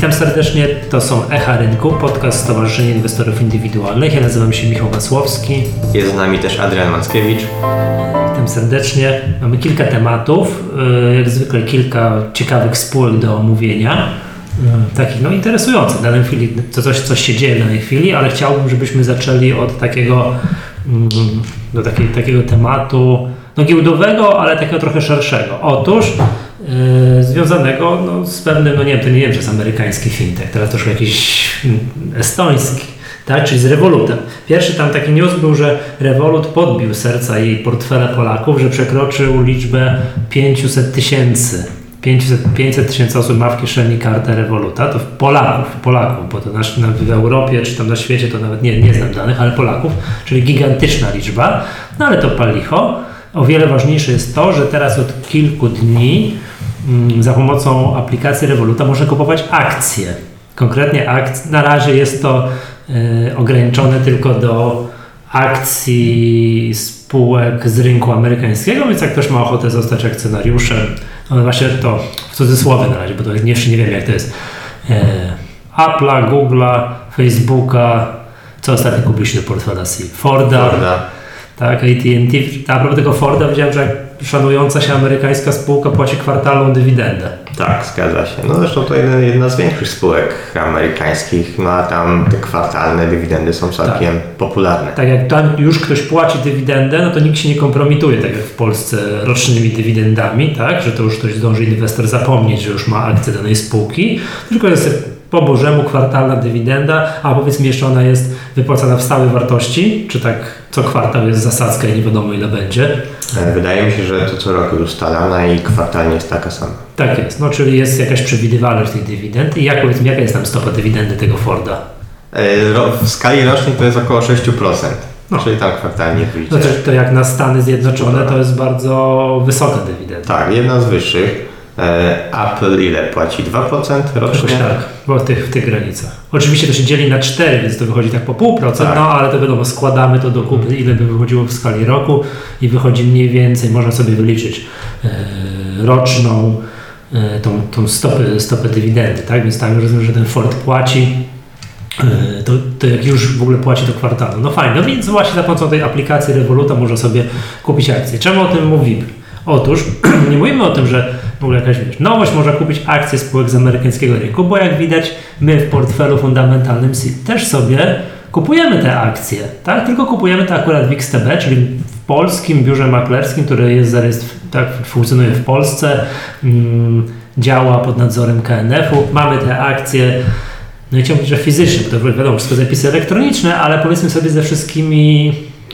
Witam serdecznie, to są Echa Rynku, podcast Stowarzyszenia Inwestorów Indywidualnych. Ja nazywam się Michał Masłowski. Jest z nami też Adrian Mackiewicz. Witam serdecznie. Mamy kilka tematów, y, jak zwykle kilka ciekawych spółek do omówienia. Y, takich no, interesujących w danej chwili, to coś, coś się dzieje w danej chwili, ale chciałbym, żebyśmy zaczęli od takiego, mm, do takiej, takiego tematu no, giełdowego, ale takiego trochę szerszego. Otóż Yy, związanego no, z pewnym, no nie wiem, to nie wiem, że jest amerykański fintech, teraz to już jakiś mm, estoński, tak, czyli z Revolutem. Pierwszy tam taki news był, że Revolut podbił serca i portfele Polaków, że przekroczył liczbę 500 tysięcy. 500 tysięcy osób ma w kieszeni kartę Revoluta, to Polaków, Polaków, bo to nasz, w Europie czy tam na świecie to nawet nie, nie znam danych, ale Polaków, czyli gigantyczna liczba, no ale to palicho. O wiele ważniejsze jest to, że teraz od kilku dni mm, za pomocą aplikacji Revoluta można kupować akcje. Konkretnie akcje, na razie jest to y, ograniczone tylko do akcji spółek z rynku amerykańskiego, więc jak ktoś ma ochotę zostać akcjonariuszem, no właśnie to w cudzysłowie na razie, bo to jeszcze nie wiem jak to jest, y, Apple'a, Google'a, Facebooka, co ostatnio kupiliście do portfela? Forda. Forda tak, AT&T, a propos tego Forda widziałem, że szanująca się amerykańska spółka płaci kwartalną dywidendę. Tak, zgadza się. No zresztą to jedna, jedna z większych spółek amerykańskich, no a tam te kwartalne dywidendy są całkiem tak. popularne. Tak, jak tam już ktoś płaci dywidendę, no to nikt się nie kompromituje, tak jak w Polsce, rocznymi dywidendami, tak, że to już ktoś zdąży inwestor zapomnieć, że już ma akcję danej spółki, tylko jest po Bożemu kwartalna dywidenda, a powiedzmy jeszcze ona jest wypłacana w stałej wartości, czy tak co kwartał jest zasadzka i nie wiadomo ile będzie. Wydaje mi się, że to co roku jest ustalana i kwartalnie jest taka sama. Tak jest, no czyli jest jakaś przewidywalność tych dywidend i jak powiedzmy, jaka jest tam stopa dywidendy tego Forda? E, w skali rocznej to jest około 6%. No. Czyli tam kwartalnie wyjdzie. No to, to jak na Stany Zjednoczone to jest bardzo wysoka dywidenda. Tak, jedna z wyższych. E, Apple ile płaci? 2% rocznie? tak, bo w tych, w tych granicach. Oczywiście to się dzieli na 4, więc to wychodzi tak po pół procent, tak. no ale to wiadomo, składamy to do kupy, ile by wychodziło w skali roku i wychodzi mniej więcej, można sobie wyliczyć e, roczną e, tą, tą stopę, stopę dywidendy, tak? Więc tam rozumiem, że ten Ford płaci to, to jak już w ogóle płaci do kwartału. No fajnie, no więc właśnie za pomocą tej aplikacji Revoluta można sobie kupić akcje. Czemu o tym mówimy? Otóż nie mówimy o tym, że w ogóle jakaś wiesz, nowość można kupić akcje spółek z amerykańskiego rynku, bo jak widać my w portfelu fundamentalnym SIT też sobie kupujemy te akcje, tak? Tylko kupujemy to akurat w XTB, czyli w polskim biurze maklerskim, które jest tak, funkcjonuje w Polsce, mm, działa pod nadzorem KNF-u. Mamy te akcje, no i chciałbym że fizycznie, bo to wiadomo, wszystko zapisy elektroniczne, ale powiedzmy sobie ze wszystkimi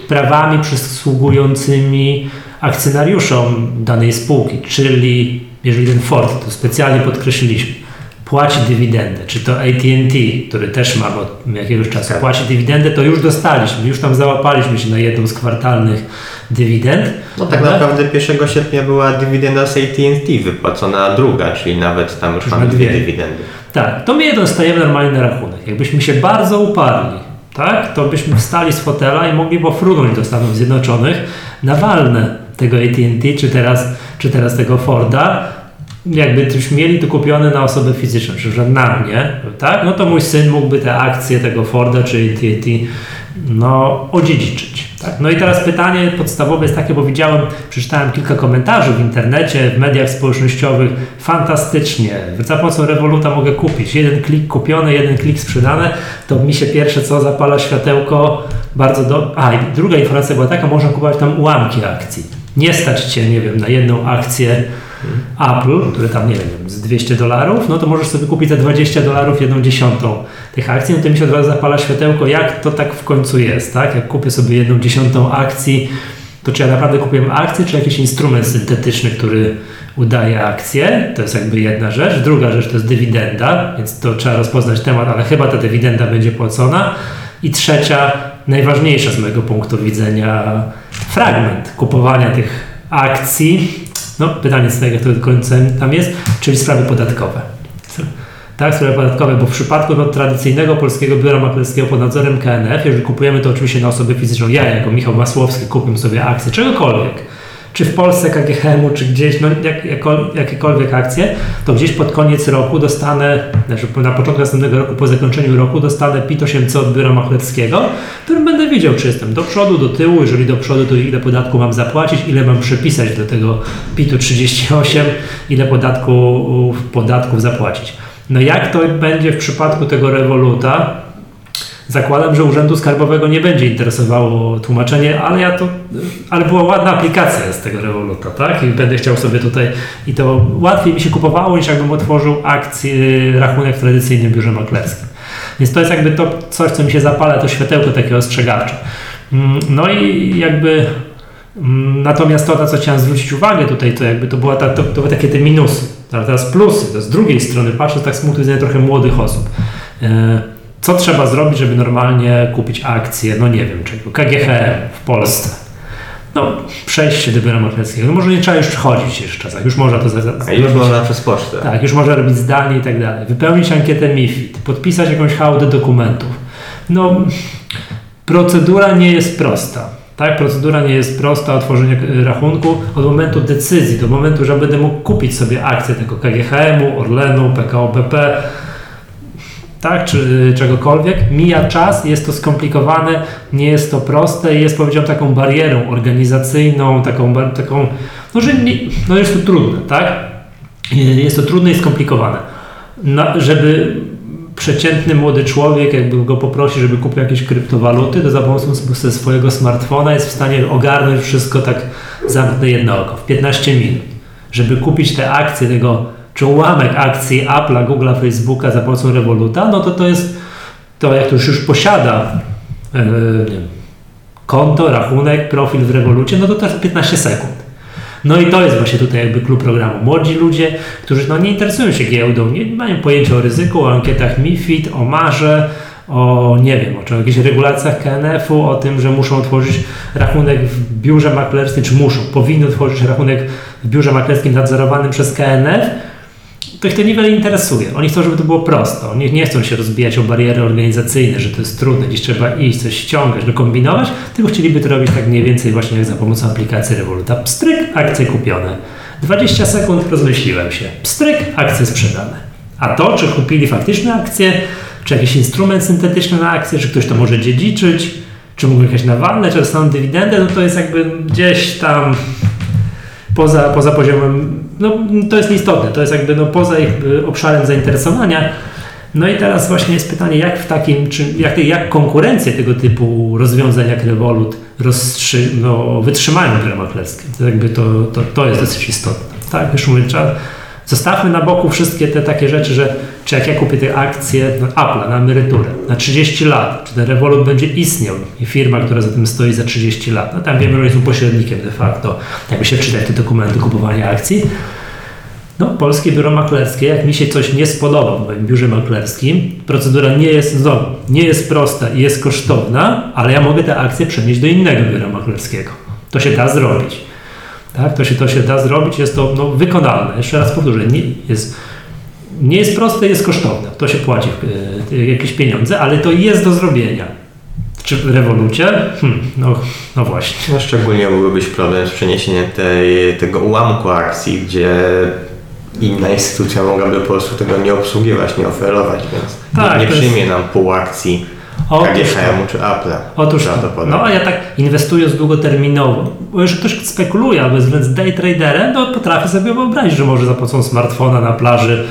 prawami przysługującymi akcjonariuszom danej spółki, czyli jeżeli ten Ford, to specjalnie podkreśliliśmy, płaci dywidendę, czy to AT&T, który też ma od jakiegoś czasu, tak. płaci dywidendę, to już dostaliśmy, już tam załapaliśmy się na jedną z kwartalnych dywidend. No tak naprawdę 1 sierpnia była dywidenda z AT&T wypłacona, druga, czyli nawet tam już mamy dwie dywidendy. Tak, to my dostajemy normalnie na rachunek. Jakbyśmy się bardzo uparli, tak, to byśmy wstali z fotela i mogli pofrunąć do Stanów Zjednoczonych na walne tego AT&T, czy teraz, czy teraz tego Forda, jakby już mieli to kupione na osobę fizyczną, że na mnie, tak? No to mój syn mógłby te akcje tego Forda czy AT&T no, odziedziczyć. Tak? No i teraz pytanie podstawowe jest takie, bo widziałem, przeczytałem kilka komentarzy w internecie, w mediach społecznościowych. Fantastycznie, za pomocą Revoluta mogę kupić. Jeden klik kupiony, jeden klik sprzedane. To mi się pierwsze co zapala światełko bardzo do... A, i druga informacja była taka, można kupować tam ułamki akcji nie stać Cię, nie wiem, na jedną akcję Apple, które tam, nie wiem, z 200 dolarów, no to możesz sobie kupić za 20 dolarów jedną dziesiątą tych akcji, no to mi się od razu zapala światełko, jak to tak w końcu jest, tak? Jak kupię sobie jedną dziesiątą akcji, to czy ja naprawdę kupiłem akcję, czy jakiś instrument syntetyczny, który udaje akcję, to jest jakby jedna rzecz. Druga rzecz to jest dywidenda, więc to trzeba rozpoznać temat, ale chyba ta dywidenda będzie płacona. I trzecia, najważniejsza z mojego punktu widzenia, fragment kupowania tych akcji. No, pytanie z tego, jak to do końca tam jest, czyli sprawy podatkowe. Tak, sprawy podatkowe, bo w przypadku no, tradycyjnego polskiego biura maklerskiego pod nadzorem KNF, jeżeli kupujemy to oczywiście na osobę fizyczną, ja jako Michał Masłowski kupię sobie akcję czegokolwiek, czy w Polsce KGHM-u, czy gdzieś, no jak, jako, jakiekolwiek akcje, to gdzieś pod koniec roku dostanę, znaczy na początku następnego roku, po zakończeniu roku dostanę PIT 800 od biura maklerskiego, którym będę widział, czy jestem do przodu, do tyłu, jeżeli do przodu, to ile podatku mam zapłacić, ile mam przypisać do tego PIT-u 38, ile podatku, podatków zapłacić. No jak to będzie w przypadku tego rewoluta, Zakładam, że Urzędu Skarbowego nie będzie interesowało tłumaczenie, ale ja to, ale była ładna aplikacja z tego Revoluta, tak? I będę chciał sobie tutaj, i to łatwiej mi się kupowało niż jakbym otworzył akcję, rachunek w tradycyjnym biurze maklerskim. Więc to jest jakby to coś, co mi się zapala, to światełko takie ostrzegawcze. Mm, no i jakby mm, Natomiast to, na co chciałem zwrócić uwagę tutaj, to jakby to, była ta, to, to były takie te minusy. Teraz plusy, to z drugiej strony patrzę tak z punktu widzenia trochę młodych osób. Co trzeba zrobić, żeby normalnie kupić akcję, no nie wiem czego, KGHM w Polsce? No, przejść się do biura maklerskiego. No może nie trzeba już chodzić jeszcze, tak, już można to A już można przez pocztę. Tak, już można robić zdalnie i tak dalej. Wypełnić ankietę MIFID, podpisać jakąś hałdę dokumentów. No, procedura nie jest prosta. Tak, procedura nie jest prosta, otworzenie rachunku od momentu decyzji do momentu, że będę mógł kupić sobie akcję tego KGHM-u, Orlenu, PKO BP, tak, czy czegokolwiek. Mija czas, jest to skomplikowane, nie jest to proste i jest powiedziałbym taką barierą organizacyjną, taką, taką no, że nie, no jest to trudne, tak? Jest to trudne i skomplikowane. Żeby przeciętny młody człowiek, jakby go poprosi, żeby kupił jakieś kryptowaluty, to za pomocą swojego smartfona jest w stanie ogarnąć wszystko tak zamknę jedno oko, w 15 minut. Żeby kupić te akcje tego czy ułamek akcji Apple'a, Google'a, Facebooka za pomocą Revoluta, no to to jest to, jak to już, posiada yy, konto, rachunek, profil w Revolucie, no to to jest 15 sekund. No i to jest właśnie tutaj jakby klub programu. Młodzi ludzie, którzy no nie interesują się giełdą, nie mają pojęcia o ryzyku, o ankietach MIFID, o marze, o nie wiem, o jakichś regulacjach KNF-u, o tym, że muszą otworzyć rachunek w biurze maklerskim, czy muszą, powinny otworzyć rachunek w biurze maklerskim nadzorowanym przez KNF, to ich to niewiele interesuje. Oni chcą, żeby to było prosto. Oni nie chcą się rozbijać o bariery organizacyjne, że to jest trudne, gdzieś trzeba iść, coś ściągać, dokombinować, tylko chcieliby to robić tak mniej więcej właśnie jak za pomocą aplikacji Revoluta. Pstryk, akcje kupione. 20 sekund rozmyśliłem się. Pstryk, akcje sprzedane. A to, czy kupili faktyczne akcje, czy jakiś instrument syntetyczny na akcje, czy ktoś to może dziedziczyć, czy mogą jakaś nawalne, czy dostaną dywidendę, no to jest jakby gdzieś tam poza, poza poziomem, no to jest nieistotne, to jest jakby no, poza ich y, obszarem zainteresowania. No i teraz właśnie jest pytanie, jak w takim, czy jak, jak konkurencje tego typu rozwiązań jak Revolut rozstrzy, no, wytrzymają grę maklerską. To, jakby to, to, to jest dosyć istotne. Tak, już mówię, trzeba Zostawmy na boku wszystkie te takie rzeczy, że czy jak ja kupię te akcje Apple'a na emeryturę na 30 lat, czy ten Revolut będzie istniał i firma, która za tym stoi za 30 lat, no tam wiemy, że są pośrednikiem de facto, jakby się czytać te dokumenty kupowania akcji. No, polskie biuro maklerskie, jak mi się coś nie spodoba w moim biurze maklerskim, procedura nie jest, znowu, nie jest prosta i jest kosztowna, ale ja mogę te akcje przenieść do innego biura maklerskiego. To się da zrobić. Tak? To, się, to się da zrobić, jest to no, wykonalne. Jeszcze raz powtórzę, nie jest, nie jest proste, jest kosztowne. To się płaci e, jakieś pieniądze, ale to jest do zrobienia. Czy w rewolucie? Hmm, no, no właśnie. No szczególnie być problem z przeniesieniem tej, tego ułamku akcji, gdzie inna instytucja mogłaby po prostu tego nie obsługiwać, nie oferować, więc tak, nie, nie przyjmie jest... nam pół akcji KGHM czy Apple. Otóż to. No a ja tak inwestując długoterminowo, bo jeżeli ktoś spekuluje albo jest wręcz day traderem, to potrafi sobie wyobrazić, że może za pomocą smartfona na plaży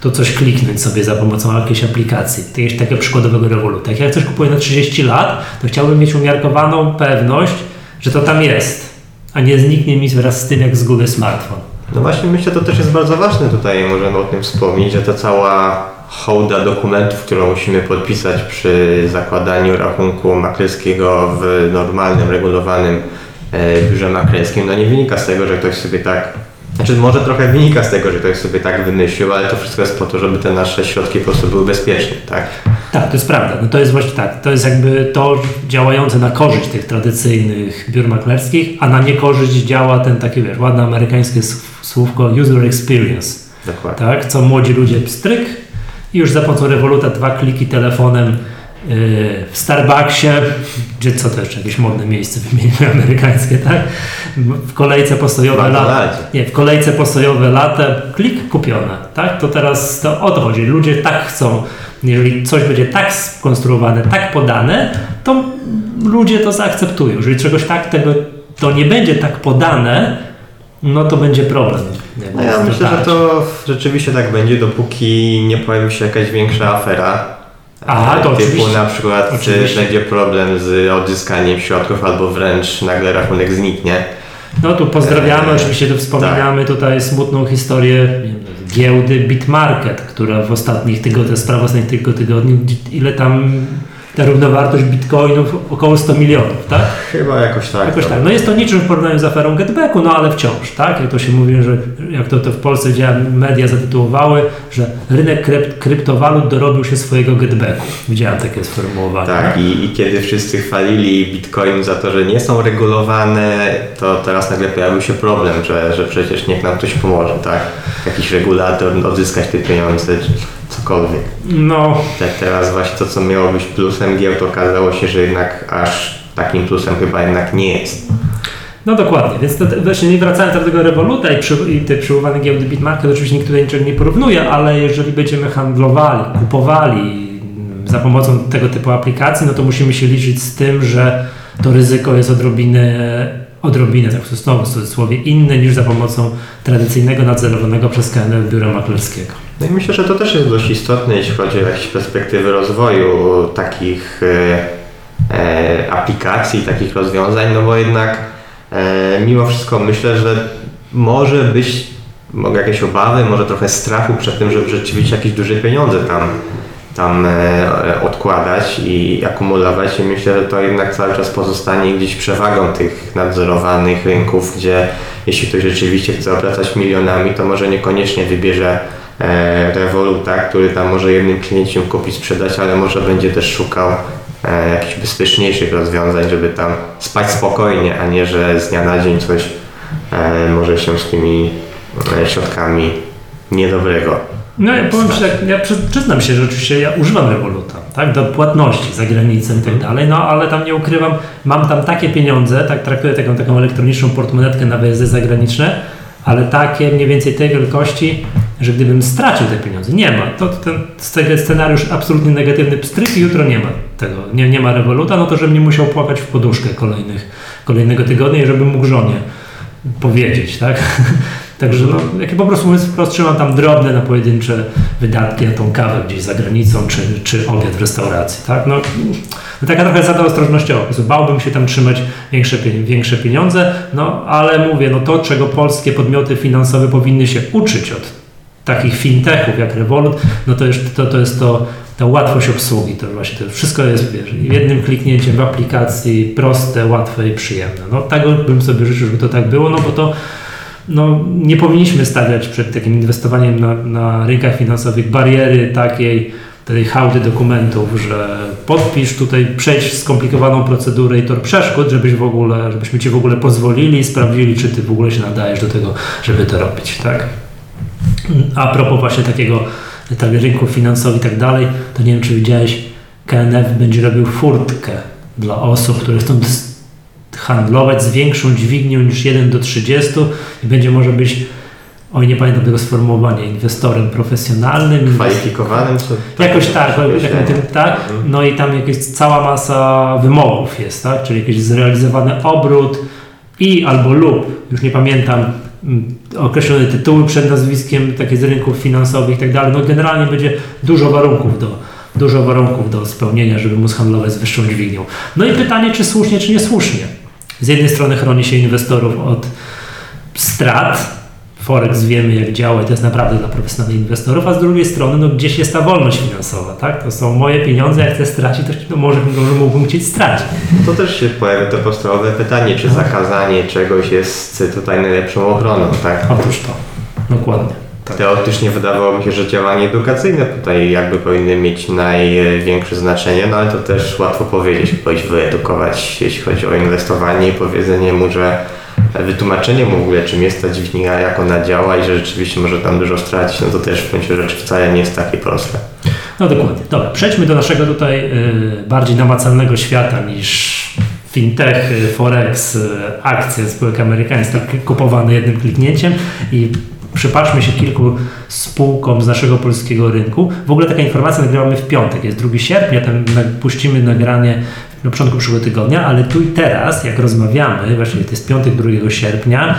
to coś kliknąć sobie za pomocą jakiejś aplikacji, jakiegoś takiego przykładowego rewoluta. Jak ja coś kupuję na 30 lat, to chciałbym mieć umiarkowaną pewność, że to tam jest, a nie zniknie mi wraz z tym, jak zgubię smartfon. No właśnie myślę, to też jest bardzo ważne tutaj, możemy o tym wspomnieć, że ta cała hołda dokumentów, którą musimy podpisać przy zakładaniu rachunku maklerskiego w normalnym, regulowanym e, biurze maklerskim, no nie wynika z tego, że ktoś sobie tak znaczy może trochę wynika z tego, że ktoś sobie tak wymyślił, ale to wszystko jest po to, żeby te nasze środki po prostu były bezpieczne, tak? Tak, to jest prawda. No to jest właśnie tak. To jest jakby to działające na korzyść tych tradycyjnych biur maklerskich, a na niekorzyść działa ten taki, wiesz, ładne amerykańskie słówko user experience. Dokładnie. Tak, co młodzi ludzie pstryk i już za pomocą Revoluta dwa kliki telefonem w Starbucksie, gdzie co to jeszcze, jakieś modne miejsce wymienimy amerykańskie, tak? W kolejce postojowe lata. Nie, w kolejce postojowe lata, klik kupione, tak? To teraz to o to chodzi. Ludzie tak chcą, jeżeli coś będzie tak skonstruowane, tak podane, to ludzie to zaakceptują. Jeżeli czegoś tak tego to nie będzie tak podane, no to będzie problem. No ja myślę, że to rzeczywiście tak będzie, dopóki nie pojawi się jakaś większa afera Aha, to typu oczywiście. na przykład Oczywiście. będzie problem z odzyskaniem środków albo wręcz nagle rachunek zniknie. No tu pozdrawiamy, Eee, oczywiście tu wspominamy tutaj smutną historię giełdy Bitmarket, która w ostatnich tygodniach, sprawozdań tego tygodniu, ile tam ta równowartość bitcoinów około 100 milionów, tak? Chyba jakoś tak. Jakoś no. tak. No jest to niczym w porównaniu z aferą Getbacku, no ale wciąż, tak? Jak to się mówi, że jak to, to w Polsce działa, media zatytułowały, że rynek krypt, kryptowalut dorobił się swojego Getbacku. Widziałem takie sformułowanie. Tak, i, i kiedy wszyscy chwalili Bitcoin za to, że nie są regulowane, to teraz nagle pojawił się problem, że, że przecież niech nam ktoś pomoże, tak? Jakiś regulator, odzyskać te pieniądze, cokolwiek. No, Te, teraz właśnie to, co miało być plusem giełd, okazało się, że jednak aż takim plusem chyba jednak nie jest. No dokładnie, więc to, właśnie nie wracając do tego Revoluta i, przy, i tej przywołanej giełdy Bitmarket, oczywiście nikt tutaj niczego nie porównuje, ale jeżeli będziemy handlowali, kupowali za pomocą tego typu aplikacji, no to musimy się liczyć z tym, że to ryzyko jest odrobinę, odrobinę tak w cudzysłowie, inne niż za pomocą tradycyjnego nadzorowanego przez KNF biura maklerskiego. No i myślę, że to też jest dość istotne, jeśli chodzi o jakieś perspektywy rozwoju takich e, e, aplikacji, takich rozwiązań, no bo jednak e, mimo wszystko myślę, że może być mogą jakieś obawy, może trochę strachu przed tym, żeby rzeczywiście jakieś duże pieniądze tam, tam e, odkładać i akumulować i myślę, że to jednak cały czas pozostanie gdzieś przewagą tych nadzorowanych rynków, gdzie jeśli ktoś rzeczywiście chce obracać milionami, to może niekoniecznie wybierze e, Revoluta, który tam może jednym klienciem kupić, sprzedać, ale może będzie też szukał e, jakichś bezpieczniejszych rozwiązań, żeby tam spać spokojnie, a nie, że z dnia na dzień coś e, może się z tymi środkami niedobrego. No ja powiem Ci tak, ja przy, przyznam się, że oczywiście ja używam Revoluta, tak, do płatności za granicą i tak dalej, no ale tam nie ukrywam, mam tam takie pieniądze, tak traktuję taką, taką elektroniczną portmonetkę na wyjazdy zagraniczne, ale takie mniej więcej tej wielkości, że gdybym stracił te pieniądze, nie ma, to ten scenariusz absolutnie negatywny, pstryk i jutro nie ma tego, nie, nie ma Revoluta, no to żebym nie musiał płakać w poduszkę kolejnych, kolejnego tygodnia i żebym mógł żonie powiedzieć, tak? Także no, jak po prostu mówiąc wprost, trzymam tam drobne na pojedyncze wydatki na tą kawę gdzieś za granicą, czy, czy obiad w restauracji, tak? No, no taka trochę zasada ostrożnościowa. Po Bałbym się tam trzymać większe, większe pieniądze, no ale mówię, no to czego polskie podmioty finansowe powinny się uczyć od takich fintechów jak Revolut, no to jest to, to, jest to ta łatwość obsługi, to właśnie to wszystko jest wiesz, jednym kliknięciem w aplikacji, proste, łatwe i przyjemne. No tego bym sobie życzył, żeby to tak było, no bo to no, nie powinniśmy stawiać przed takim inwestowaniem na, na rynkach finansowych bariery takiej, tej hałdy dokumentów, że podpisz tutaj, przejdź skomplikowaną procedurę i tor przeszkód, żebyś w ogóle, żebyśmy Ci w ogóle pozwolili sprawdzili, czy Ty w ogóle się nadajesz do tego, żeby to robić, tak? A propos właśnie takiego tak, rynków finansowych i tak dalej, to nie wiem, czy widziałeś, KNF będzie robił furtkę dla osób, które chcą handlować z większą dźwignią niż 1 do 30 i będzie może być, oj nie pamiętam tego sformułowania, inwestorem profesjonalnym. Kwalifikowanym? Co, Jakoś tak, tym, tak. No i tam jakaś cała masa wymogów jest, tak? Czyli jakiś zrealizowany obrót i albo lub, już nie pamiętam, określone tytuły przed nazwiskiem, takie z rynków finansowych i tak dalej. No generalnie będzie dużo warunków do, dużo warunków do spełnienia, żeby móc handlować z wyższą dźwignią. No i pytanie, czy słusznie, czy niesłusznie. Z jednej strony chroni się inwestorów od strat, Forex wiemy jak działa i to jest naprawdę dla profesjonalnych inwestorów, a z drugiej strony no, gdzieś jest ta wolność finansowa, tak? To są moje pieniądze, jak chcę stracić, to no, może, może mógłbym chcieć stracić. To też się pojawia to podstawowe pytanie, czy zakazanie czegoś jest tutaj najlepszą ochroną, tak? Otóż to, dokładnie. Tak. Teoretycznie wydawało mi się, że działania edukacyjne tutaj jakby powinny mieć największe znaczenie, no ale to też łatwo powiedzieć, kogoś wyedukować, jeśli chodzi o inwestowanie i powiedzenie mu, że wytłumaczenie mu w ogóle, czym jest ta dźwignia, jak ona działa i że rzeczywiście może tam dużo stracić, no to też w gruncie rzeczy wcale nie jest takie proste. No dokładnie. Dobra, przejdźmy do naszego tutaj y, bardziej namacalnego świata niż fintechy, forex, y, akcje spółek amerykańskich kupowane jednym kliknięciem i przypatrzmy się kilku spółkom z naszego polskiego rynku. W ogóle taka informacja nagrywamy w piątek, jest 2 sierpnia, tam puścimy nagranie na początku przyszłego tygodnia, ale tu i teraz, jak rozmawiamy, właśnie to jest piątek 2 sierpnia,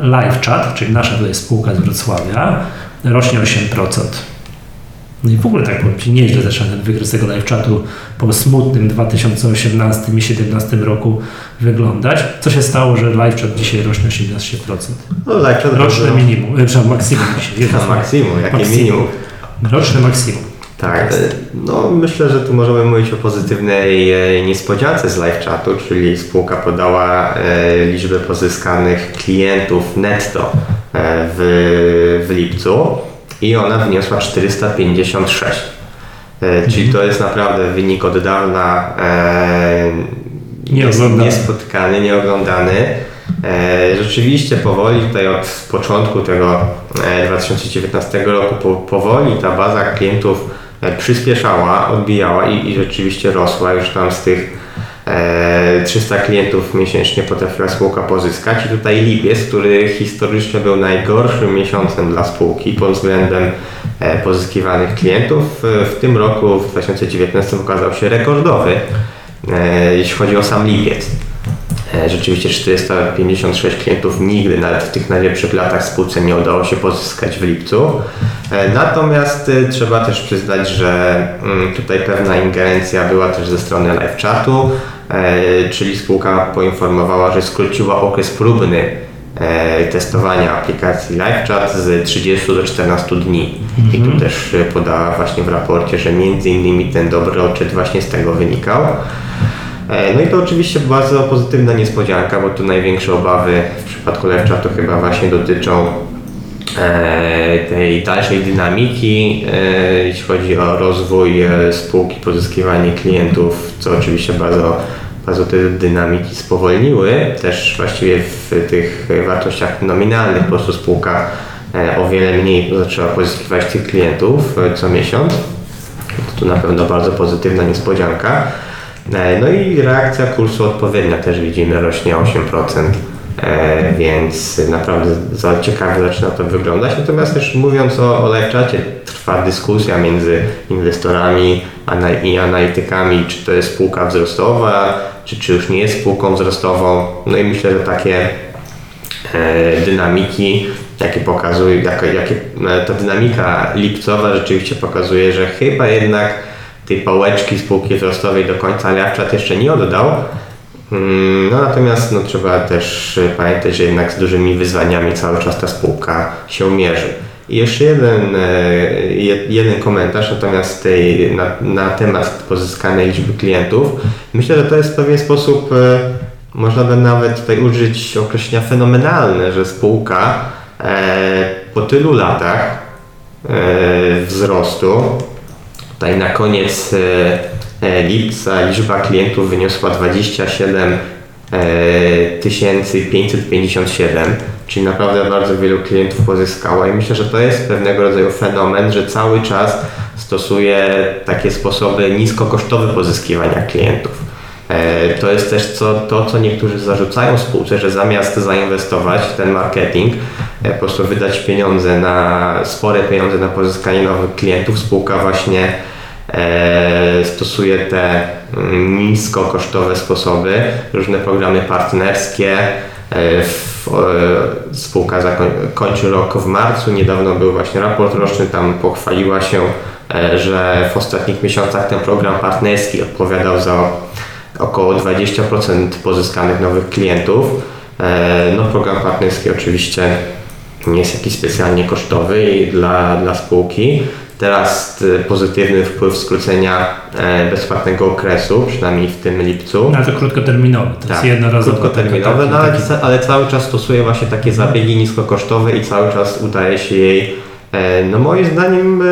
live chat, czyli nasza tutaj spółka z Wrocławia, rośnie 8%. No i w ogóle tak powiem Ci, nieźle zaczyna ten wykres tego live chatu po smutnym 2018 i 2017 roku wyglądać. Co się stało, że live chat dzisiaj rośnie 18%? No live chat Roczne minimum, e, przepraszam, maksimum dzisiaj. Maksimum, jakie Maksimum. minimum. Roczne maksimum. Tak, no myślę, że tu możemy mówić o pozytywnej e, niespodziance z live chatu, czyli spółka podała e, liczbę pozyskanych klientów netto e, w, w lipcu i ona wyniosła 456. E, Czyli to jest naprawdę wynik od dawna e, Nieoglądany. niespotkany, nieoglądany. E, Rzeczywiście powoli tutaj od początku tego e, 2019 roku po, powoli ta baza klientów e, przyspieszała, odbijała i, i rzeczywiście rosła już tam z tych e, 300 klientów miesięcznie potrafiła spółka pozyskać i tutaj lipiec, który historycznie był najgorszym miesiącem dla spółki pod względem e, pozyskiwanych klientów, e, w tym roku w 2019 okazał się rekordowy, e, jeśli chodzi o sam lipiec. E, Rzeczywiście 456 klientów nigdy nawet w tych najlepszych latach spółce nie udało się pozyskać w lipcu. E, Natomiast e, trzeba też przyznać, że mm, tutaj pewna ingerencja była też ze strony live chatu, czyli spółka poinformowała, że skróciła okres próbny testowania aplikacji LiveChat z 30 do 14 dni. I tu też e, podała właśnie w raporcie, że między innymi ten dobry odczyt właśnie z tego wynikał. E, No i to oczywiście bardzo pozytywna niespodzianka, bo tu największe obawy w przypadku LiveChatu chyba właśnie dotyczą e, tej dalszej dynamiki, e, jeśli chodzi o rozwój spółki, pozyskiwanie klientów, co oczywiście bardzo, bardzo te dynamiki spowolniły. Też właściwie w tych wartościach nominalnych po prostu spółka o wiele mniej zaczęła pozyskiwać tych klientów co miesiąc. To tu na pewno bardzo pozytywna niespodzianka. E, No i reakcja kursu odpowiednia też widzimy, rośnie 8%. E, więc naprawdę za ciekawie zaczyna to wyglądać. Natomiast też mówiąc o, o live-chacie, trwa dyskusja między inwestorami i analitykami, czy to jest spółka wzrostowa, czy, czy już nie jest spółką wzrostową. No i myślę, że takie e, dynamiki, jakie pokazuje, jakie, e, ta dynamika lipcowa rzeczywiście pokazuje, że chyba jednak tej pałeczki spółki wzrostowej do końca Live jeszcze nie oddał. Mm, No natomiast no, trzeba też e, pamiętać, że jednak z dużymi wyzwaniami cały czas ta spółka się mierzy. I jeszcze jeden, e, je- jeden komentarz natomiast tej, na, na temat pozyskanej liczby klientów. Myślę, że to jest w pewien sposób, e, można by nawet tutaj użyć określenia fenomenalne, że spółka po tylu latach wzrostu Tutaj na koniec e, e, lipca liczba klientów wyniosła 27 e, 557, czyli naprawdę bardzo wielu klientów pozyskała i myślę, że to jest pewnego rodzaju fenomen, że cały czas stosuje takie sposoby niskokosztowe pozyskiwania klientów. E, To jest też co, to, co niektórzy zarzucają spółce, że zamiast zainwestować w ten marketing, e, po prostu wydać pieniądze na, spore pieniądze na pozyskanie nowych klientów, spółka właśnie e, stosuje te mm, niskokosztowe sposoby, różne programy partnerskie. Spółka zakoń, kończy rok w marcu, niedawno był właśnie raport roczny, tam pochwaliła się, że w ostatnich miesiącach ten program partnerski odpowiadał za około 20% pozyskanych nowych klientów. E, No, program partnerski oczywiście nie jest jakiś specjalnie kosztowy dla, dla spółki. Teraz e, pozytywny wpływ skrócenia e, bezpłatnego okresu, przynajmniej w tym lipcu. No ale to krótkoterminowe, to jest jednorazowe. Krótkoterminowe, taki- no ale, taki- ale cały czas stosuje właśnie takie zabiegi niskokosztowe i cały czas udaje się jej, no moim zdaniem,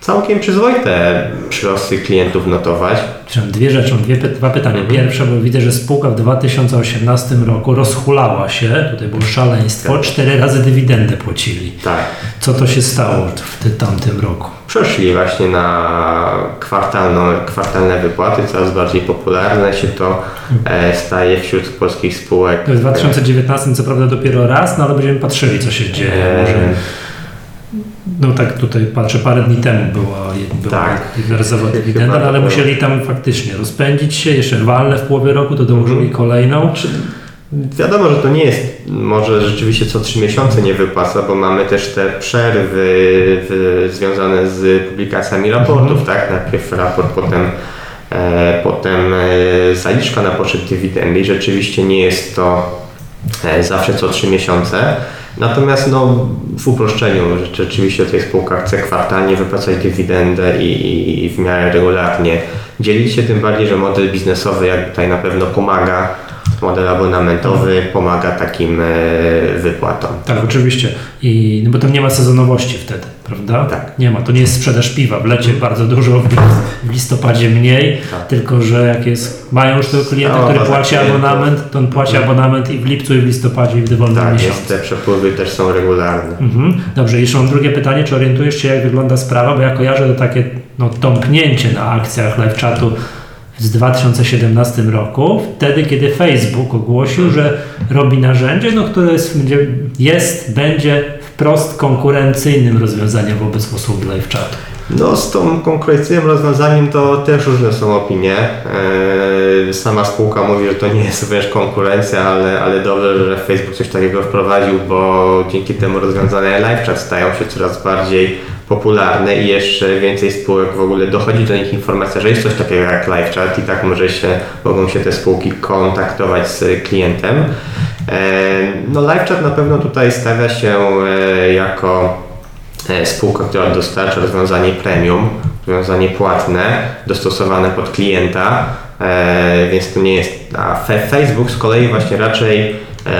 całkiem przyzwoite przyrosty klientów notować. Dwie rzeczy, mam dwie, dwa pytania. Mhm. Pierwsze, bo widzę, że spółka w 2018 roku rozhulała się, tutaj było szaleństwo, Tak. cztery razy dywidendę płacili. Tak. Co to się stało w tym tamtym roku? Przeszli właśnie na kwartalną, kwartalne wypłaty, coraz bardziej popularne się to e, staje wśród polskich spółek. W 2019 co prawda dopiero raz, no ale będziemy patrzyli co się dzieje. E, Może, no tak tutaj patrzę, parę dni temu była, była Tak. jednorazowa dywidenda, no, ale było. musieli tam faktycznie rozpędzić się, jeszcze walne w połowie roku, to dołożyli Mhm. kolejną. Wiadomo, że to nie jest może rzeczywiście co trzy miesiące nie wypłaca, bo mamy też te przerwy w, związane z publikacjami raportów, tak? Najpierw raport, potem, e, potem e, zaliczka na poczet dywidendy i rzeczywiście nie jest to e, zawsze co trzy miesiące. Natomiast no, w uproszczeniu rzeczywiście tej spółka chce kwartalnie wypłacać dywidendę i, i, i w miarę regularnie dzielić się, tym bardziej, że model biznesowy jak tutaj na pewno pomaga, model abonamentowy pomaga takim e, wypłatom. Tak, oczywiście. I, no bo tam nie ma sezonowości wtedy, prawda? Tak. Nie ma. To nie jest sprzedaż piwa. W lecie bardzo dużo, w, listopadzie mniej. Tak. Tylko, że jak jest, mają już tego klienta, który baza płaci abonament, to on płaci abonament i w lipcu, i w listopadzie, i w dowolnym Tak, miesiącu. jest, te przepływy też są regularne. Mhm. Dobrze, jeszcze mam drugie pytanie. Czy orientujesz się, jak wygląda sprawa? Bo ja kojarzę to takie no, tąpnięcie na akcjach live chatu z 2017 roku, wtedy kiedy Facebook ogłosił, że robi narzędzie, no, które jest, jest, będzie wprost konkurencyjnym rozwiązaniem wobec usług live chatu. No z tą konkurencyjnym rozwiązaniem to też różne są opinie. Eee, Sama spółka mówi, że to nie jest wręcz konkurencja, ale, ale dobrze, że Facebook coś takiego wprowadził, bo dzięki temu rozwiązania LiveChat stają się coraz bardziej popularne i jeszcze więcej spółek w ogóle dochodzi do nich informacja, że jest coś takiego jak LiveChat i tak może się, mogą się te spółki kontaktować z klientem. Eee, No LiveChat na pewno tutaj stawia się e, jako e, spółka, która dostarcza rozwiązanie premium, rozwiązanie płatne, dostosowane pod klienta, e, więc to nie jest. A Facebook z kolei właśnie raczej, e,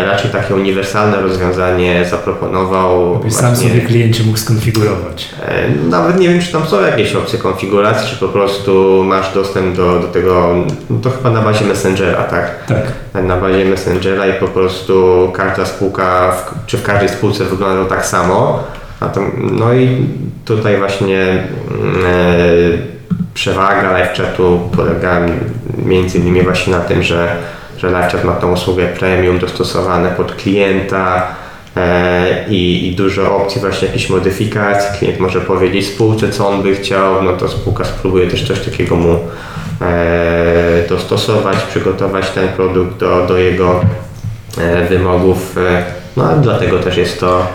raczej takie uniwersalne rozwiązanie zaproponował. Byś sam sobie kliencie mógł skonfigurować. E, Nawet nie wiem, czy tam są jakieś opcje konfiguracji, czy po prostu masz dostęp do, do tego, no to chyba na bazie Messengera, tak? Tak. na bazie Messengera i po prostu każda spółka, w, czy w każdej spółce wygląda tak samo. No i tutaj właśnie mm, e, przewaga live-chatu polega między innymi właśnie na tym, że, że live-chat ma tą usługę premium dostosowane pod klienta e, i, i dużo opcji właśnie jakichś modyfikacji. Klient może powiedzieć spółce, co on by chciał, no to spółka spróbuje też coś takiego mu e, dostosować, przygotować ten produkt do, do jego e, wymogów. No dlatego też jest to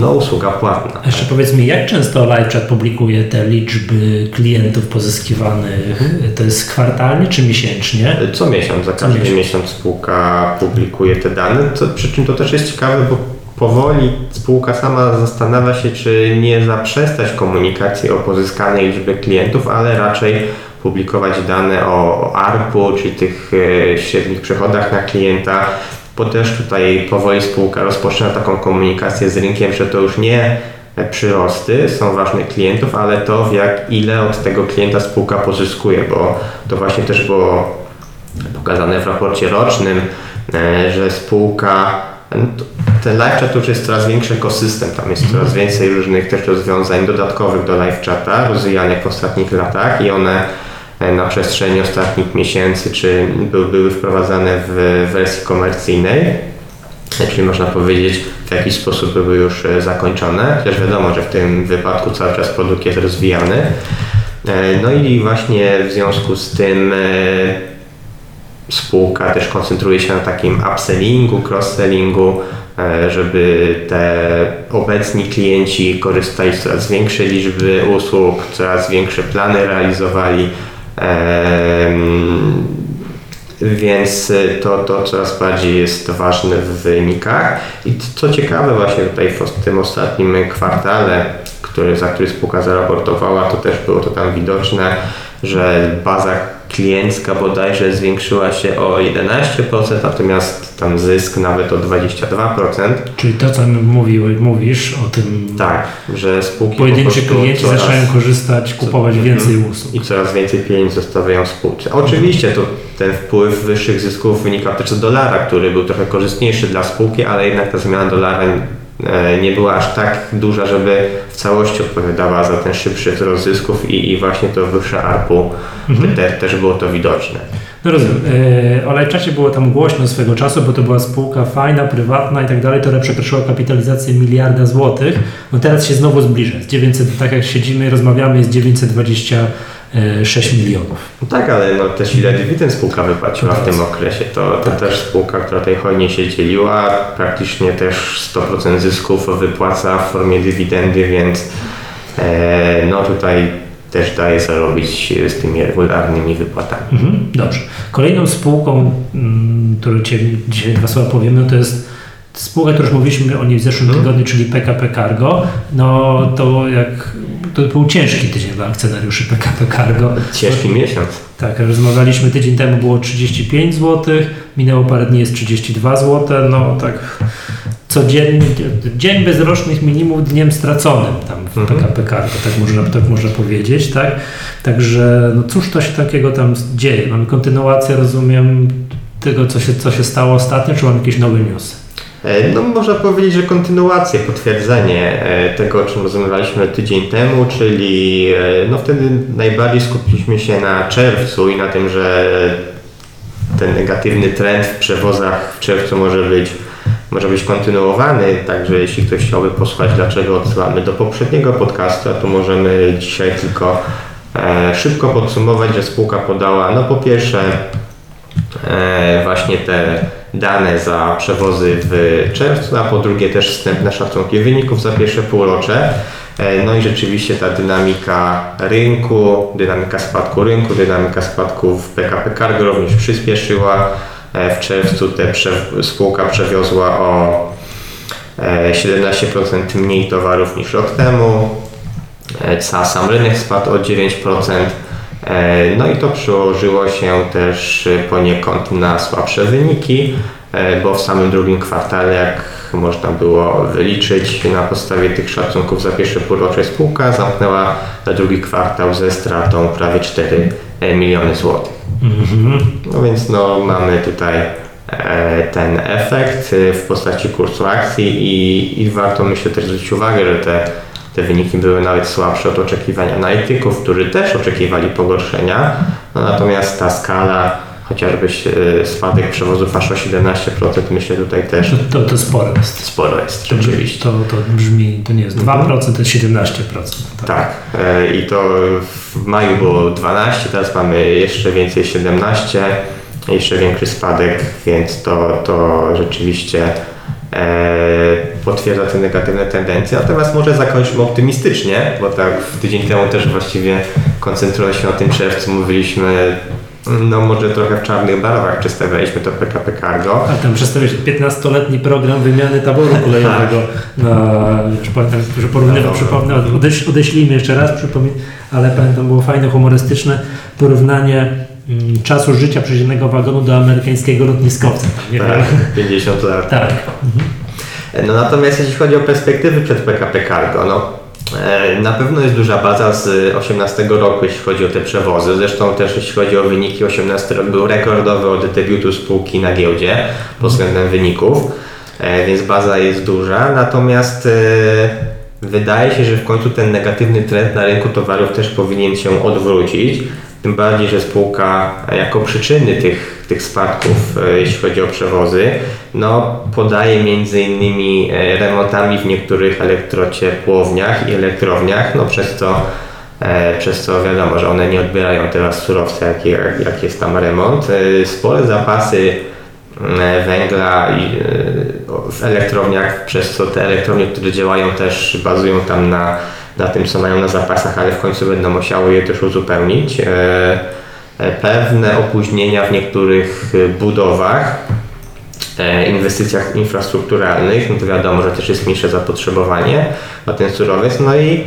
no, usługa płatna. Jeszcze powiedz mi, jak często LiveChat publikuje te liczby klientów pozyskiwanych? To jest kwartalnie czy miesięcznie? Co miesiąc, za każdy miesiąc. miesiąc. spółka publikuje te dane, co, przy czym to też jest ciekawe, bo powoli spółka sama zastanawia się, czy nie zaprzestać komunikacji o pozyskanej liczbie klientów, ale raczej publikować dane o, o ARP-u, czyli tych e, średnich przychodach na klienta, bo też tutaj powoli spółka rozpoczyna taką komunikację z rynkiem, że to już nie przyrosty są ważne klientów, ale to w jak ile od tego klienta spółka pozyskuje, bo to właśnie też było pokazane w raporcie rocznym, e, że spółka ten live chat to już jest coraz większy ekosystem, tam jest coraz więcej różnych też rozwiązań dodatkowych do live chata, rozwijanych w ostatnich latach i one na przestrzeni ostatnich miesięcy czy by, były wprowadzane w wersji komercyjnej, e, czyli można powiedzieć w jakiś sposób były już e, zakończone, chociaż wiadomo, że w tym wypadku cały czas produkt jest rozwijany. E, No i właśnie w związku z tym e, spółka też koncentruje się na takim upsellingu, cross-sellingu, e, żeby te obecni klienci korzystali z coraz większej liczby usług, coraz większe plany realizowali. Więc y, to, to coraz bardziej jest ważne w wynikach. I co ciekawe, właśnie tutaj w tym ostatnim kwartale, który, za który spółka zaraportowała, to też było to tam widoczne, że baza kliencka bodajże zwiększyła się o 11%, natomiast tam zysk nawet o 22%. Czyli to, co mówił, mówisz o tym, Tak, że spółki po pojedynczy prostu klienci coraz- zaczynają korzystać, kupować więcej usług. i coraz więcej pieniędzy zostawiają spółce. Oczywiście to ten wpływ wyższych zysków wynika też z dolara, który był trochę korzystniejszy dla spółki, ale jednak ta zmiana dolara nie była aż tak duża, żeby w całości odpowiadała za ten szybszy wzrost zysków i, i właśnie to wyższe ARPU Mhm. te, też było to widoczne. No rozumiem. O Lifecharcie było tam głośno swego czasu, bo to była spółka fajna, prywatna i tak dalej, która przekroczyła kapitalizację miliarda złotych. No teraz się znowu zbliża. Z 900, tak jak siedzimy i rozmawiamy, jest 926 milionów. No tak, ale no też ile dywidend spółka wypłaciła w tym okresie. To, to też spółka, która tutaj hojnie się dzieliła, praktycznie też 100% zysków wypłaca w formie dywidendy, więc e, no tutaj też daje zarobić z tymi regularnymi wypłatami. Mhm, dobrze. Kolejną spółką, mm, którą dzisiaj dwa słowa powiemy, no to jest spółka, którą już mówiliśmy o niej w zeszłym Mhm. tygodniu, czyli PKP Cargo. No to jak to był ciężki tydzień dla akcjonariuszy PKP Cargo. Ciężki miesiąc. Tak, rozmawialiśmy tydzień temu, było 35 zł, minęło parę dni, jest 32 zł, no tak codziennie, dzień bez rocznych minimum dniem straconym tam w Mhm. PKP Cargo, tak można, tak można powiedzieć, tak? Także no cóż to się takiego tam dzieje? Mamy kontynuację, rozumiem, tego, co się, co się stało ostatnio, czy mamy jakieś nowe newsy? E, No można powiedzieć, że kontynuację, potwierdzenie e, tego, o czym rozmawialiśmy tydzień temu, czyli e, no wtedy najbardziej skupiliśmy się na czerwcu i na tym, że ten negatywny trend w przewozach w czerwcu może być, może być kontynuowany, także jeśli ktoś chciałby posłuchać, dlaczego odsyłamy do poprzedniego podcastu, a tu możemy dzisiaj tylko szybko podsumować, że spółka podała, no po pierwsze właśnie te dane za przewozy w czerwcu, a po drugie też wstępne szacunki wyników za pierwsze półrocze. E, No i rzeczywiście ta dynamika rynku, dynamika spadku rynku, dynamika spadku w PKP Cargo również przyspieszyła. E, W czerwcu te spółka przewiozła o e, 17% mniej towarów niż rok temu. E, Sam rynek spadł o 9%. E, No i to przełożyło się też e, poniekąd na słabsze wyniki, e, bo w samym drugim kwartale, jak można było wyliczyć na podstawie tych szacunków za pierwsze półrocze spółka zamknęła na drugi kwartał ze stratą prawie 4 miliony złotych. Mhm. No więc no, mamy tutaj ten efekt w postaci kursu akcji i, i warto myślę też zwrócić uwagę, że te, te wyniki były nawet słabsze od oczekiwań analityków, którzy też oczekiwali pogorszenia, no, natomiast ta skala, chociażby e, spadek przewozów aż o 17%, myślę tutaj też To, to, to sporo jest. sporo jest To, rzeczywiście. to, to brzmi, to nie jest 2%, to jest 17%. Tak, e, i to w maju było 12, teraz mamy jeszcze więcej 17, jeszcze większy spadek, więc to, to rzeczywiście e, potwierdza te negatywne tendencje. Natomiast może zakończymy optymistycznie, bo tak w tydzień temu też właściwie koncentrując się na tym czerwcu mówiliśmy no może trochę w czarnych barwach przedstawialiśmy to PKP Cargo. A tam przedstawiasz 15-letni program wymiany taboru kolejowego na, wiesz, pamiętam, że porównywał, No. przypomnę, odeś, odeślijmy jeszcze raz, przypomnę, ale pamiętam, było fajne, humorystyczne porównanie mm, czasu życia przeciętnego wagonu do amerykańskiego lotniskowca. Tak, wiem. 50 lat. tak. No natomiast jeśli chodzi o perspektywy przed PKP Cargo, no e, na pewno jest duża baza z 18 roku, jeśli chodzi o te przewozy. Zresztą też jeśli chodzi o wyniki, 18 rok był rekordowy od debiutu spółki na giełdzie pod względem wyników, e, więc baza jest duża. Natomiast e, wydaje się, że w końcu ten negatywny trend na rynku towarów też powinien się odwrócić. Tym bardziej, że spółka jako przyczyny tych, tych spadków, e, jeśli chodzi o przewozy, no, podaje między innymi e, remontami w niektórych elektrociepłowniach i elektrowniach, no, przez, co, e, przez co wiadomo, że one nie odbierają teraz surowca, jak, jak, jest tam remont. Spore zapasy węgla w elektrowniach, przez co te elektrownie, które działają też bazują tam na, na tym, co mają na zapasach, ale w końcu będą musiały je też uzupełnić. E, Pewne opóźnienia w niektórych e, budowach, e, inwestycjach infrastrukturalnych, no to wiadomo, że też jest mniejsze zapotrzebowanie na ten surowiec, no i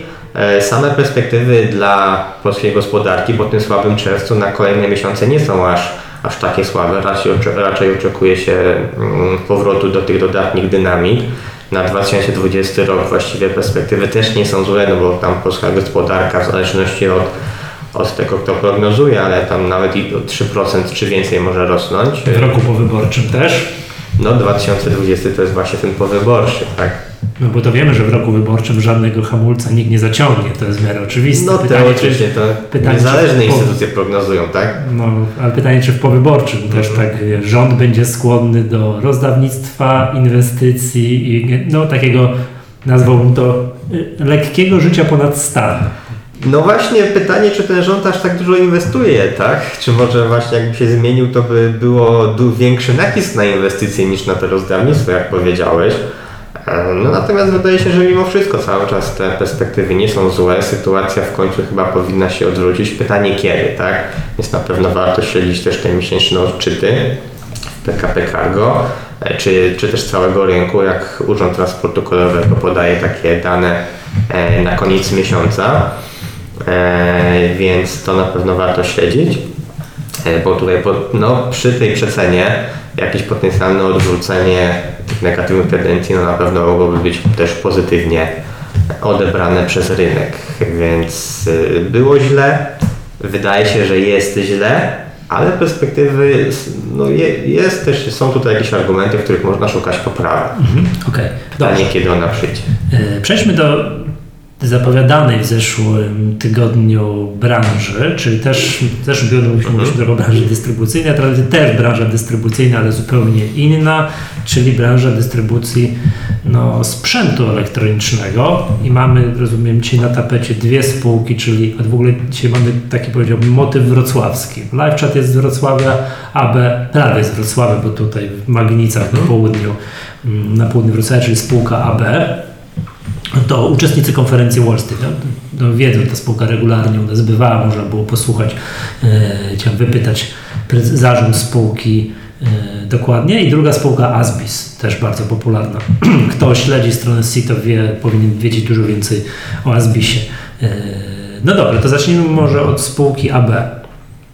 same perspektywy dla polskiej gospodarki po tym słabym czerwcu na kolejne miesiące nie są aż, aż takie słabe, raczej, raczej oczekuje się mm, powrotu do tych dodatnich dynamik. Na 2020 rok właściwie perspektywy też nie są złe, no bo tam polska gospodarka w zależności od, od tego kto prognozuje, ale tam nawet i o 3% czy więcej może rosnąć. W roku powyborczym też. No 2020 to jest właśnie ten powyborczy, tak? No bo to wiemy, że w roku wyborczym żadnego hamulca nikt nie zaciągnie, to jest w miarę oczywiste. No pytanie, teoretycznie to pytanie, niezależne instytucje prognozują, tak? No, ale pytanie, czy w powyborczym też Mhm. tak rząd będzie skłonny do rozdawnictwa, inwestycji i no takiego, nazwałbym to, e, lekkiego życia ponad stan. No właśnie pytanie, czy ten rząd aż tak dużo inwestuje, tak? Czy może właśnie jakby się zmienił, to by było większy nacisk na inwestycje niż na to rozdawnictwo, jak powiedziałeś. E, No natomiast wydaje się, że mimo wszystko cały czas te perspektywy nie są złe. Sytuacja w końcu chyba powinna się odwrócić. Pytanie kiedy, tak? Więc na pewno warto śledzić też te miesięczne odczyty w PKP Cargo, e, czy, czy też całego rynku, jak Urząd Transportu Kolejowego podaje takie dane e, na koniec miesiąca. E, więc to na pewno warto śledzić, e, bo tutaj no, przy tej przecenie jakieś potencjalne odwrócenie tych negatywnych tendencji no, na pewno mogłoby być też pozytywnie odebrane przez rynek, więc y, było źle, wydaje się, że jest źle, ale perspektywy, no je, jest też, są tutaj jakieś argumenty, w których można szukać poprawy. Mhm. Dobrze. Pytanie, kiedy ona przyjdzie. E, Przejdźmy do zapowiadanej w zeszłym tygodniu branży, czyli też tygodniu mówiliśmy, mówiliśmy trochę o branży dystrybucyjnej, a teraz też branża dystrybucyjna, ale zupełnie inna, czyli branża dystrybucji no, sprzętu elektronicznego. I mamy, rozumiem, dzisiaj na tapecie dwie spółki, czyli a w ogóle dzisiaj mamy taki powiedziałbym motyw wrocławski. LiveChat jest z Wrocławia, AB prawie jest z Wrocławia, bo tutaj w Magnicach na południu, mm, na południu Wrocławia, czyli spółka AB to uczestnicy konferencji Wall Street. No, no wiedzą, ta spółka regularnie u nas bywała, można było posłuchać, e, wypytać zarząd spółki e, dokładnie. I druga spółka Asbis, też bardzo popularna. Kto śledzi stronę CITO wie, powinien wiedzieć dużo więcej o Asbisie. E, no dobra, to zacznijmy może od spółki AB.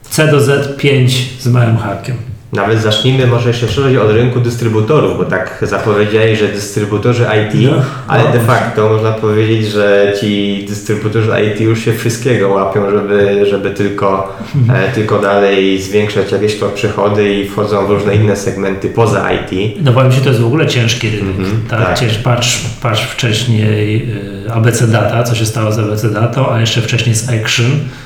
C do Z 5 z małym hakiem. Nawet zacznijmy może jeszcze szerzej od rynku dystrybutorów, bo tak zapowiedzieli, że dystrybutorzy IT, No, ale no de właśnie. facto można powiedzieć, że ci dystrybutorzy IT już się wszystkiego łapią, żeby, żeby tylko, Mhm. e, tylko dalej zwiększać jakieś to przychody i wchodzą w różne inne segmenty poza IT. No powiem Ci, to jest w ogóle ciężki rynek. Mhm, tak? tak. Cięż, patrz, patrz wcześniej y, ABC Data, co się stało z ABC Datą, a jeszcze wcześniej z Action.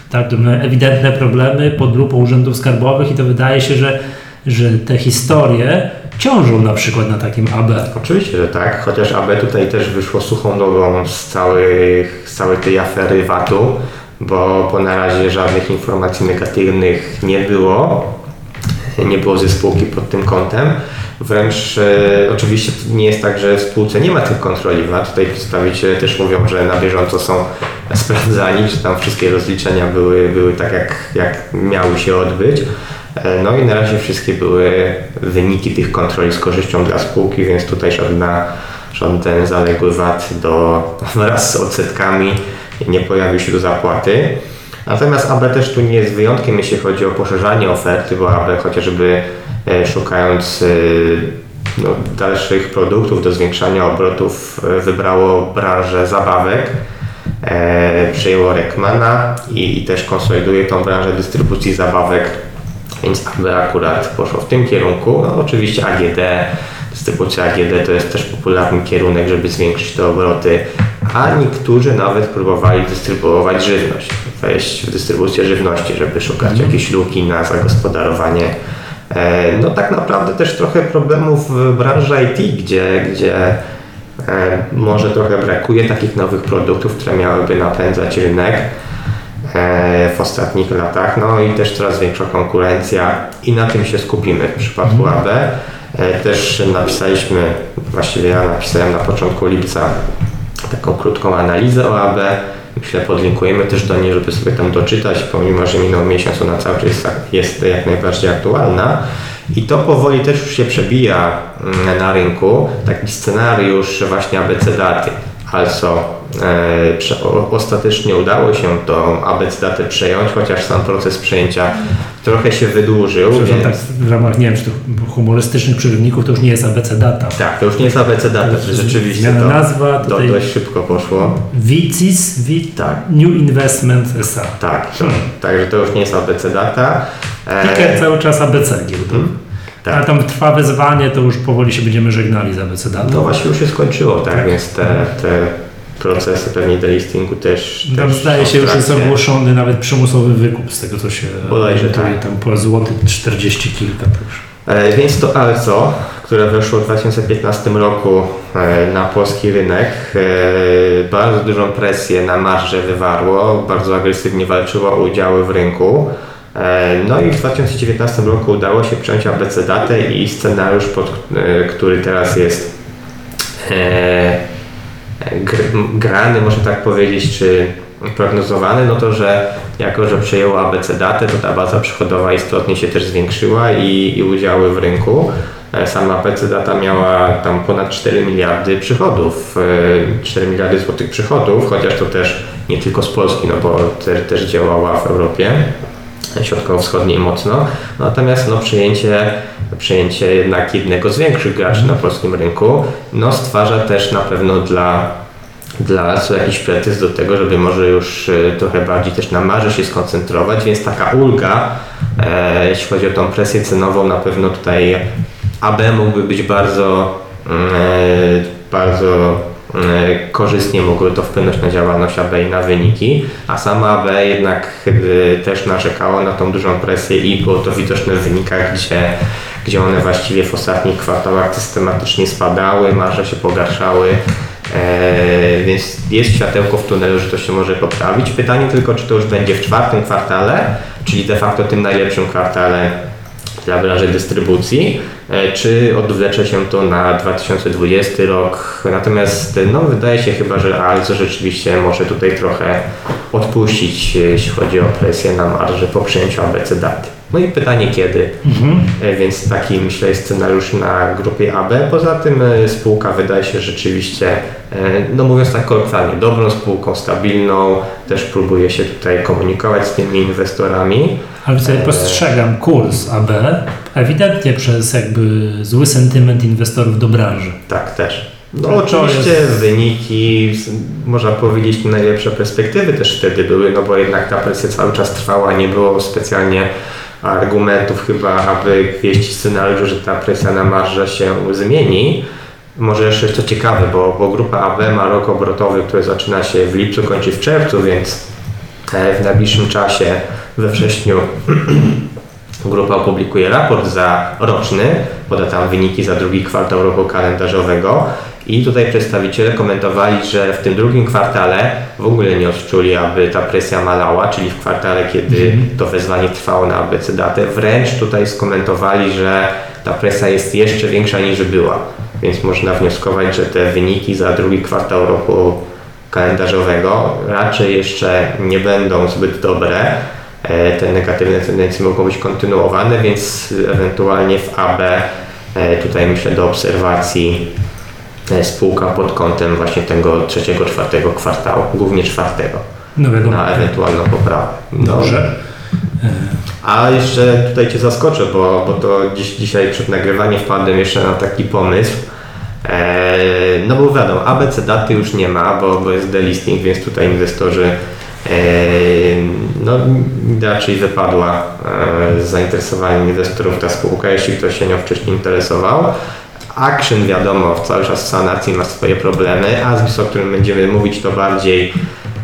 Tak? To były ewidentne problemy pod lupą urzędów skarbowych i to wydaje się, że, że te historie ciążą na przykład na takim AB. Oczywiście, że tak, chociaż AB tutaj też wyszło suchą nogą z, całych, z całej tej afery VAT-u, bo, bo na razie żadnych informacji negatywnych nie było. Nie było ze spółki pod tym kątem. Wręcz e, oczywiście nie jest tak, że w spółce nie ma tych kontroli VAT. Tutaj przedstawiciele też mówią, że na bieżąco są sprawdzani, że tam wszystkie rozliczenia były, były tak, jak, jak miały się odbyć. E, No i na razie wszystkie były wyniki tych kontroli z korzyścią dla spółki, więc tutaj żadna, żaden zaległy VAT do, wraz z odsetkami nie pojawił się do zapłaty. Natomiast AB też tu nie jest wyjątkiem, jeśli chodzi o poszerzanie oferty, bo AB chociażby e, szukając e, no, dalszych produktów do zwiększania obrotów wybrało branżę zabawek, przejęło Rekmana i, i też konsoliduje tą branżę dystrybucji zabawek, więc AB akurat poszło w tym kierunku. No, oczywiście AGD, dystrybucja AGD to jest też popularny kierunek, żeby zwiększyć te obroty, a niektórzy nawet próbowali dystrybuować żywność, wejść w dystrybucję żywności, żeby szukać jakiejś luki na zagospodarowanie. E, No tak naprawdę też trochę problemów w branży IT, gdzie, gdzie e, może trochę brakuje takich nowych produktów, które miałyby napędzać rynek w ostatnich latach. No i też coraz większa konkurencja i na tym się skupimy w przypadku AB. E, Też napisaliśmy, właściwie ja napisałem na początku lipca taką krótką analizę o AB. Myślę, podlinkujemy też do niej, żeby sobie tam doczytać, pomimo, że minął miesiąc, ona cały czas jest, jest jak najbardziej aktualna. I to powoli też już się przebija mm, na rynku. Taki scenariusz właśnie ABC daty. Also e, ostatecznie udało się tą ABC datę przejąć, chociaż sam proces przejęcia trochę się wydłużył. Więc, tak w ramach, nie wiem, czy to humorystycznych przerywników to już nie jest ABC Data. tak, to już nie jest ABC data, to rzeczywiście Zmiana to, nazwa, to dość szybko poszło. VICIS, V Tak. New Investment SA. Tak, to, także to już nie jest ABC data. E, Ticker cały czas ABC giełdowy. Tak. A tam trwa wezwanie, to już powoli się będziemy żegnali za abecedatą. No właśnie już się skończyło, tak, więc te, te procesy pewnie delistingu też... Tam też zdaje się już jest ogłoszony nawet przymusowy wykup z tego co się Bodajże tak. tam po złoty 40 kilka. E, Więc to ALCO, które weszło w 2015 roku e, na polski rynek, e, bardzo dużą presję na marże wywarło, bardzo agresywnie walczyło o udziały w rynku. No i w 2019 roku udało się przejąć ABC datę i scenariusz, pod, który teraz jest grany, można tak powiedzieć, czy prognozowany, no to, że jako, że przejęło ABC datę, to ta baza przychodowa istotnie się też zwiększyła i, i udziały w rynku. E, Sama ABC data miała tam ponad 4 miliardy przychodów, e, 4 miliardy złotych przychodów, chociaż to też nie tylko z Polski, no bo te, też działała w Europie środkowo-wschodniej mocno. Natomiast no, przejęcie, przejęcie jednak jednego z większych graczy na polskim rynku no, stwarza też na pewno dla, dla co jakiś pretekst do tego, żeby może już e, trochę bardziej też na marży się skoncentrować, więc taka ulga, e, jeśli chodzi o tą presję cenową, na pewno tutaj AB mógłby być bardzo, mm, e, bardzo e, korzystnie mogły to wpłynąć na działalność AB i na wyniki, a sama AB jednak e, też narzekało na tą dużą presję i było to widoczne w wynikach, gdzie, gdzie one właściwie w ostatnich kwartałach systematycznie spadały, marże się pogarszały, e, więc jest światełko w tunelu, że to się może poprawić. Pytanie tylko, czy to już będzie w czwartym kwartale, czyli de facto tym najlepszym kwartale dla branży dystrybucji, e, czy odwlecze się to na 2020 rok. Natomiast no, wydaje się chyba, że Alzo rzeczywiście może tutaj trochę odpuścić, e, jeśli chodzi o presję na marży po przyjęciu ABC daty. No i pytanie kiedy, E, więc taki myślę jest scenariusz na grupie AB. Poza tym e, spółka wydaje się rzeczywiście, e, no mówiąc tak kolokwialnie, dobrą spółką, stabilną, też próbuje się tutaj komunikować z tymi inwestorami. Ale sobie postrzegam kurs AB ewidentnie przez jakby zły sentyment inwestorów do branży. Tak, też. No To oczywiście jest- wyniki, można powiedzieć najlepsze perspektywy też wtedy były, no bo jednak ta presja cały czas trwała, nie było specjalnie argumentów chyba, aby wieść scenariusz, że ta presja na marżę się zmieni. Może jeszcze co ciekawe, bo, bo grupa AB ma rok obrotowy, który zaczyna się w lipcu, kończy w czerwcu, więc e, w najbliższym czasie we wrześniu Grupa opublikuje raport za roczny, poda tam wyniki za drugi kwartał roku kalendarzowego i tutaj przedstawiciele komentowali, że w tym drugim kwartale w ogóle nie odczuli, aby ta presja malała, czyli w kwartale, kiedy to wezwanie trwało na ABC datę. Wręcz tutaj skomentowali, że ta presja jest jeszcze większa niż była, więc można wnioskować, że te wyniki za drugi kwartał roku kalendarzowego raczej jeszcze nie będą zbyt dobre. E, Te negatywne tendencje mogą być kontynuowane, więc ewentualnie w AB e, tutaj myślę do obserwacji spółka pod kątem właśnie tego trzeciego, czwartego kwartału, głównie czwartego, No wiadomo. na ewentualną poprawę. No. Dobrze. A jeszcze tutaj Cię zaskoczę, bo, bo to dziś, dzisiaj przed nagrywaniem wpadłem jeszcze na taki pomysł. E, no bo wiadomo, ABC daty już nie ma, bo, bo jest delisting, więc tutaj inwestorzy e, no raczej wypadła e, z zainteresowaniem inwestorów ta spółka, jeśli ktoś się nią wcześniej interesował. Action wiadomo, cały czas w sanacji ma swoje problemy, a o którym będziemy mówić to bardziej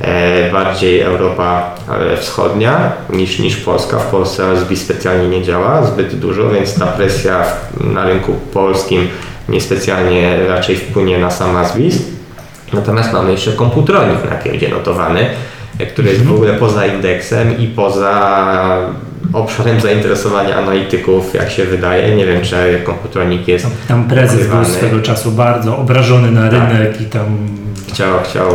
e, bardziej Europa e, Wschodnia niż, niż Polska. W Polsce ASB specjalnie nie działa zbyt dużo, więc ta presja na rynku polskim niespecjalnie raczej wpłynie na sam ASBIS. Natomiast mamy jeszcze komputronik na giełdzie notowany, e, który jest w ogóle poza indeksem i poza obszarem zainteresowania analityków, jak się wydaje. Nie wiem, czy komputronik jest Tam prezes był ukrywany. swego czasu bardzo obrażony na rynek i tam chciał, chciał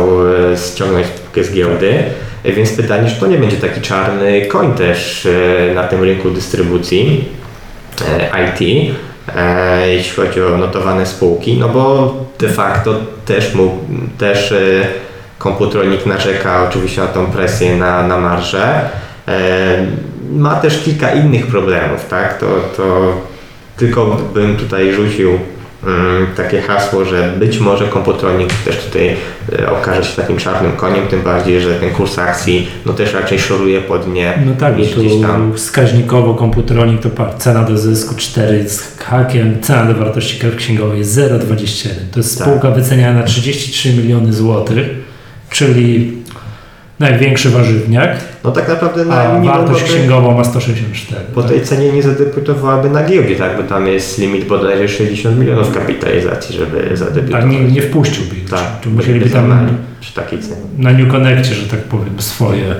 e, ściągnąć spółkę z giełdy. E, Więc pytanie, czy to nie będzie taki czarny koń też e, na tym rynku dystrybucji e, IT, jeśli chodzi o notowane spółki, no bo de facto też, mu, też komputronik narzeka oczywiście na tą presję na, na marżę. Ma też kilka innych problemów, tak? To, to tylko bym tutaj rzucił mm, takie hasło, że być może komputronik też tutaj e, okaże się takim czarnym koniem, tym bardziej, że ten kurs akcji no też raczej szoruje pod nie No tak, bo niż tu gdzieś tam. wskaźnikowo komputronik to cena do zysku 4 z hakiem, cena do wartości księgowej jest 0,21. To jest Tak. spółka wyceniana na 33 miliony złotych, czyli największy warzywniak, No tak naprawdę na a wartość księgową ma 164. Po tak? tej cenie nie zadebiutowałaby na giełdzie, tak? Bo tam jest limit bodajże 60 milionów kapitalizacji, żeby A zadebiutować. nie, nie wpuściłby ich. Tak, Tu musieliby tam przy takiej cenie. na New Connectie, że tak powiem, swoje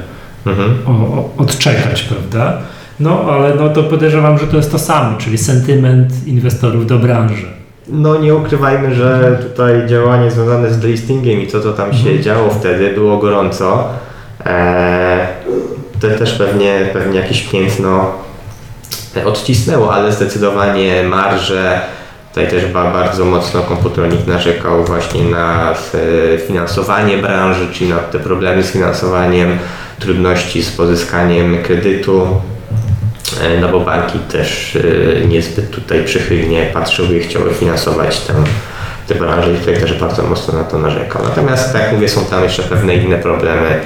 Mhm. o, o, odczekać, prawda? No, ale no to podejrzewam, że to jest to samo, czyli sentyment inwestorów do branży. No nie ukrywajmy, że tutaj działanie związane z delistingiem i co to tam się Mhm. działo wtedy było gorąco. Eee, to też pewnie, pewnie jakieś piętno odcisnęło, ale zdecydowanie marże Tutaj też ba- bardzo mocno komputronik narzekał właśnie na e, finansowanie branży, czyli na te problemy z finansowaniem, trudności z pozyskaniem kredytu. E, No bo banki też e, niezbyt tutaj przychylnie patrzyły i chciały finansować tę, tę branżę i tutaj też bardzo mocno na to narzekał. Natomiast tak jak mówię, są tam jeszcze pewne inne problemy, e,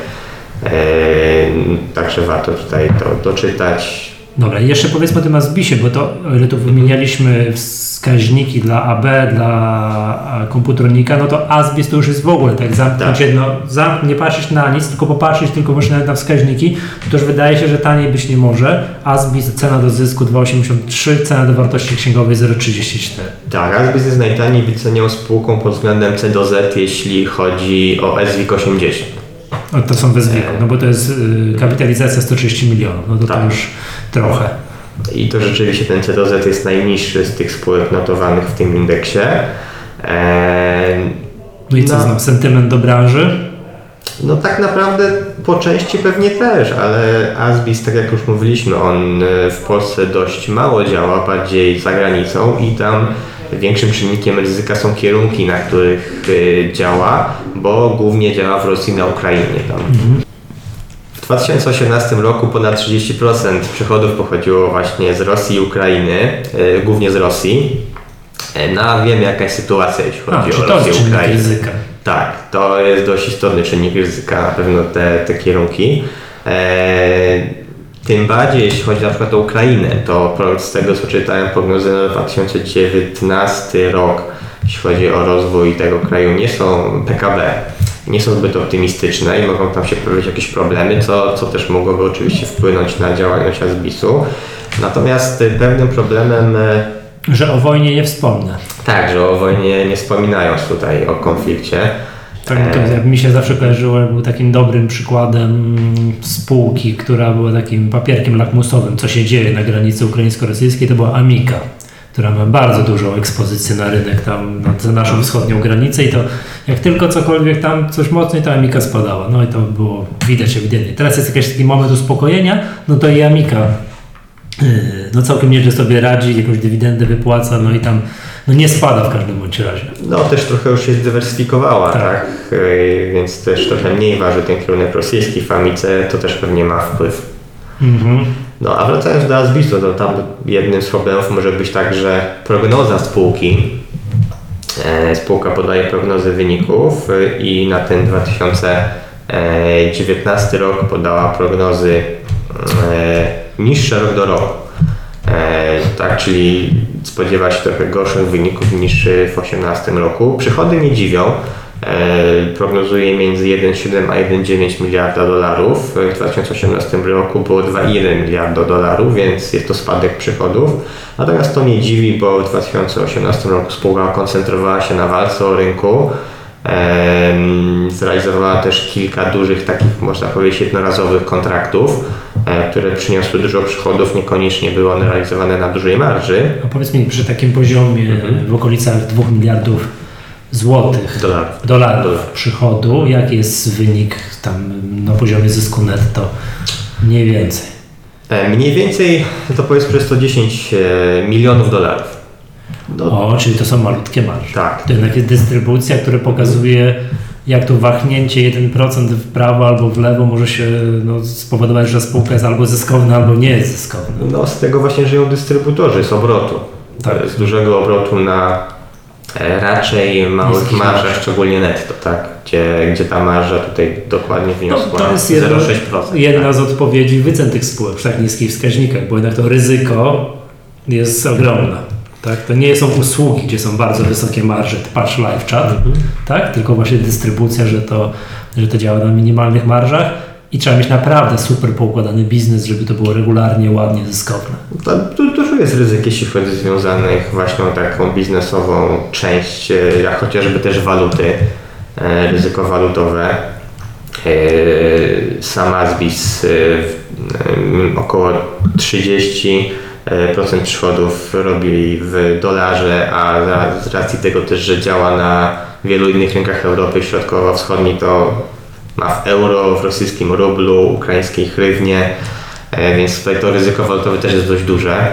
także warto tutaj to doczytać. Dobra, jeszcze powiedzmy o tym Asbisie, bo to, o ile tu wymienialiśmy wskaźniki dla AB, dla a, komputronika, no to Asbis to już jest w ogóle tak zamknąć Tak. jedno, zam, nie patrzeć na nic, tylko popatrzeć tylko nawet na wskaźniki, to już wydaje się, że taniej być nie może. Asbis cena do zysku 2,83, cena do wartości księgowej 0,34. Tak, Asbis jest najtaniej wycenią spółką pod względem C do Z, jeśli chodzi o SWIG 80. No, to są wezwiku, no bo to jest y, kapitalizacja 130 milionów, no to, to Tak. już trochę. I to rzeczywiście ten C do Z jest najniższy z tych spółek notowanych w tym indeksie. Eee, No i co No. znam, sentyment do branży? No tak naprawdę po części pewnie też, ale Asbis, tak jak już mówiliśmy, on e, w Polsce dość mało działa, bardziej za granicą i tam większym czynnikiem ryzyka są kierunki, na których e, działa, bo głównie działa w Rosji na Ukrainie. Tam. W 2018 roku ponad 30% przychodów pochodziło właśnie z Rosji i Ukrainy, e, głównie z Rosji. E, No a wiemy jaka jest sytuacja, jeśli A, chodzi czy o Rosję i Ukrainę. ryzyka? Tak, to jest dość istotny czynnik ryzyka, na pewno te, te kierunki. Eee, tym bardziej jeśli chodzi na przykład o Ukrainę, to z tego co czytałem prognozy na 2019 rok, jeśli chodzi o rozwój tego kraju, nie są PKB, nie są zbyt optymistyczne i mogą tam się pojawić jakieś problemy, co, co też mogłoby oczywiście wpłynąć na działalność Asbisu. Natomiast pewnym problemem e, Że o wojnie nie wspomnę. tak, że o wojnie nie wspominając tutaj o konflikcie. Tak, to jak mi się zawsze kojarzyło, był takim dobrym przykładem spółki, która była takim papierkiem lakmusowym, co się dzieje na granicy ukraińsko-rosyjskiej, to była Amika, która ma bardzo dużą ekspozycję na rynek tam na, naszą wschodnią granicę i to jak tylko cokolwiek tam coś mocniej, to Amika spadała. No i to było widać ewidentnie. Teraz jest jakiś taki moment uspokojenia, no to i Amika yy, no całkiem nieźle sobie radzi, jakąś dywidendę wypłaca, no i tam no nie spada w każdym bądź razie. No też trochę już się zdywersyfikowała, Tak. tak? Yy, Więc też trochę mniej waży ten kierunek rosyjski w Amice, to też pewnie ma wpływ. Mhm. No a wracając do Asbisu, to tam jednym z problemów może być także prognoza spółki. E, Spółka podaje prognozy wyników y, i na ten 2019 rok podała prognozy e, niższe rok do roku. E, tak, czyli spodziewa się trochę gorszych wyników niż w 2018 roku. Przychody nie dziwią. E, prognozuje między 1,7 a 1,9 miliarda dolarów. W 2018 roku było 2,1 miliarda dolarów, więc jest to spadek przychodów. Natomiast to nie dziwi, bo w 2018 roku spółka koncentrowała się na walce o rynku. Em, Zrealizowała też kilka dużych, takich można powiedzieć, jednorazowych kontraktów, e, które przyniosły dużo przychodów, niekoniecznie były one realizowane na dużej marży. A powiedz mi, przy takim poziomie Mhm. w okolicach 2 miliardów złotych Dolarów. dolarów Dolarów. przychodu, jaki jest wynik tam na poziomie zysku netto? Mniej więcej. E, Mniej więcej to powiedzmy, że 110 e, milionów dolarów. No, O, czyli to są malutkie marże. tak. To jednak jest dystrybucja, która pokazuje, jak tu wahnięcie 1% w prawo albo w lewo może się no, spowodować, że spółka jest albo zyskowna, albo nie jest zyskowna. No, z tego właśnie żyją dystrybutorzy, z obrotu. Tak. Z dużego obrotu na E, Raczej małych marżach, marż. szczególnie netto, tak? Gdzie, gdzie ta marża tutaj dokładnie No, wyniosła to jest jedna, 0,6%. jedna tak? z odpowiedzi wycen tych spółek przy tak niskich wskaźnikach, bo jednak to ryzyko jest ogromne. Tak? To nie są usługi, gdzie są bardzo wysokie marże, patrz live chat, Mhm. tak? tylko właśnie dystrybucja, że to, że to działa na minimalnych marżach i trzeba mieć naprawdę super poukładany biznes, żeby to było regularnie, ładnie zyskowne. To, tu dużo jest ryzyk, jeśli chodzi związanych właśnie o taką biznesową część, e, jak chociażby też waluty, e, ryzyko walutowe. E, Sam Asbis w- e, około 30% przychodów robi w dolarze, a z racji tego też, że działa na wielu innych rynkach Europy Środkowo-Wschodniej, to ma w euro, w rosyjskim rublu, ukraińskiej hrywnie, e, więc tutaj to ryzyko walutowe też jest dość duże.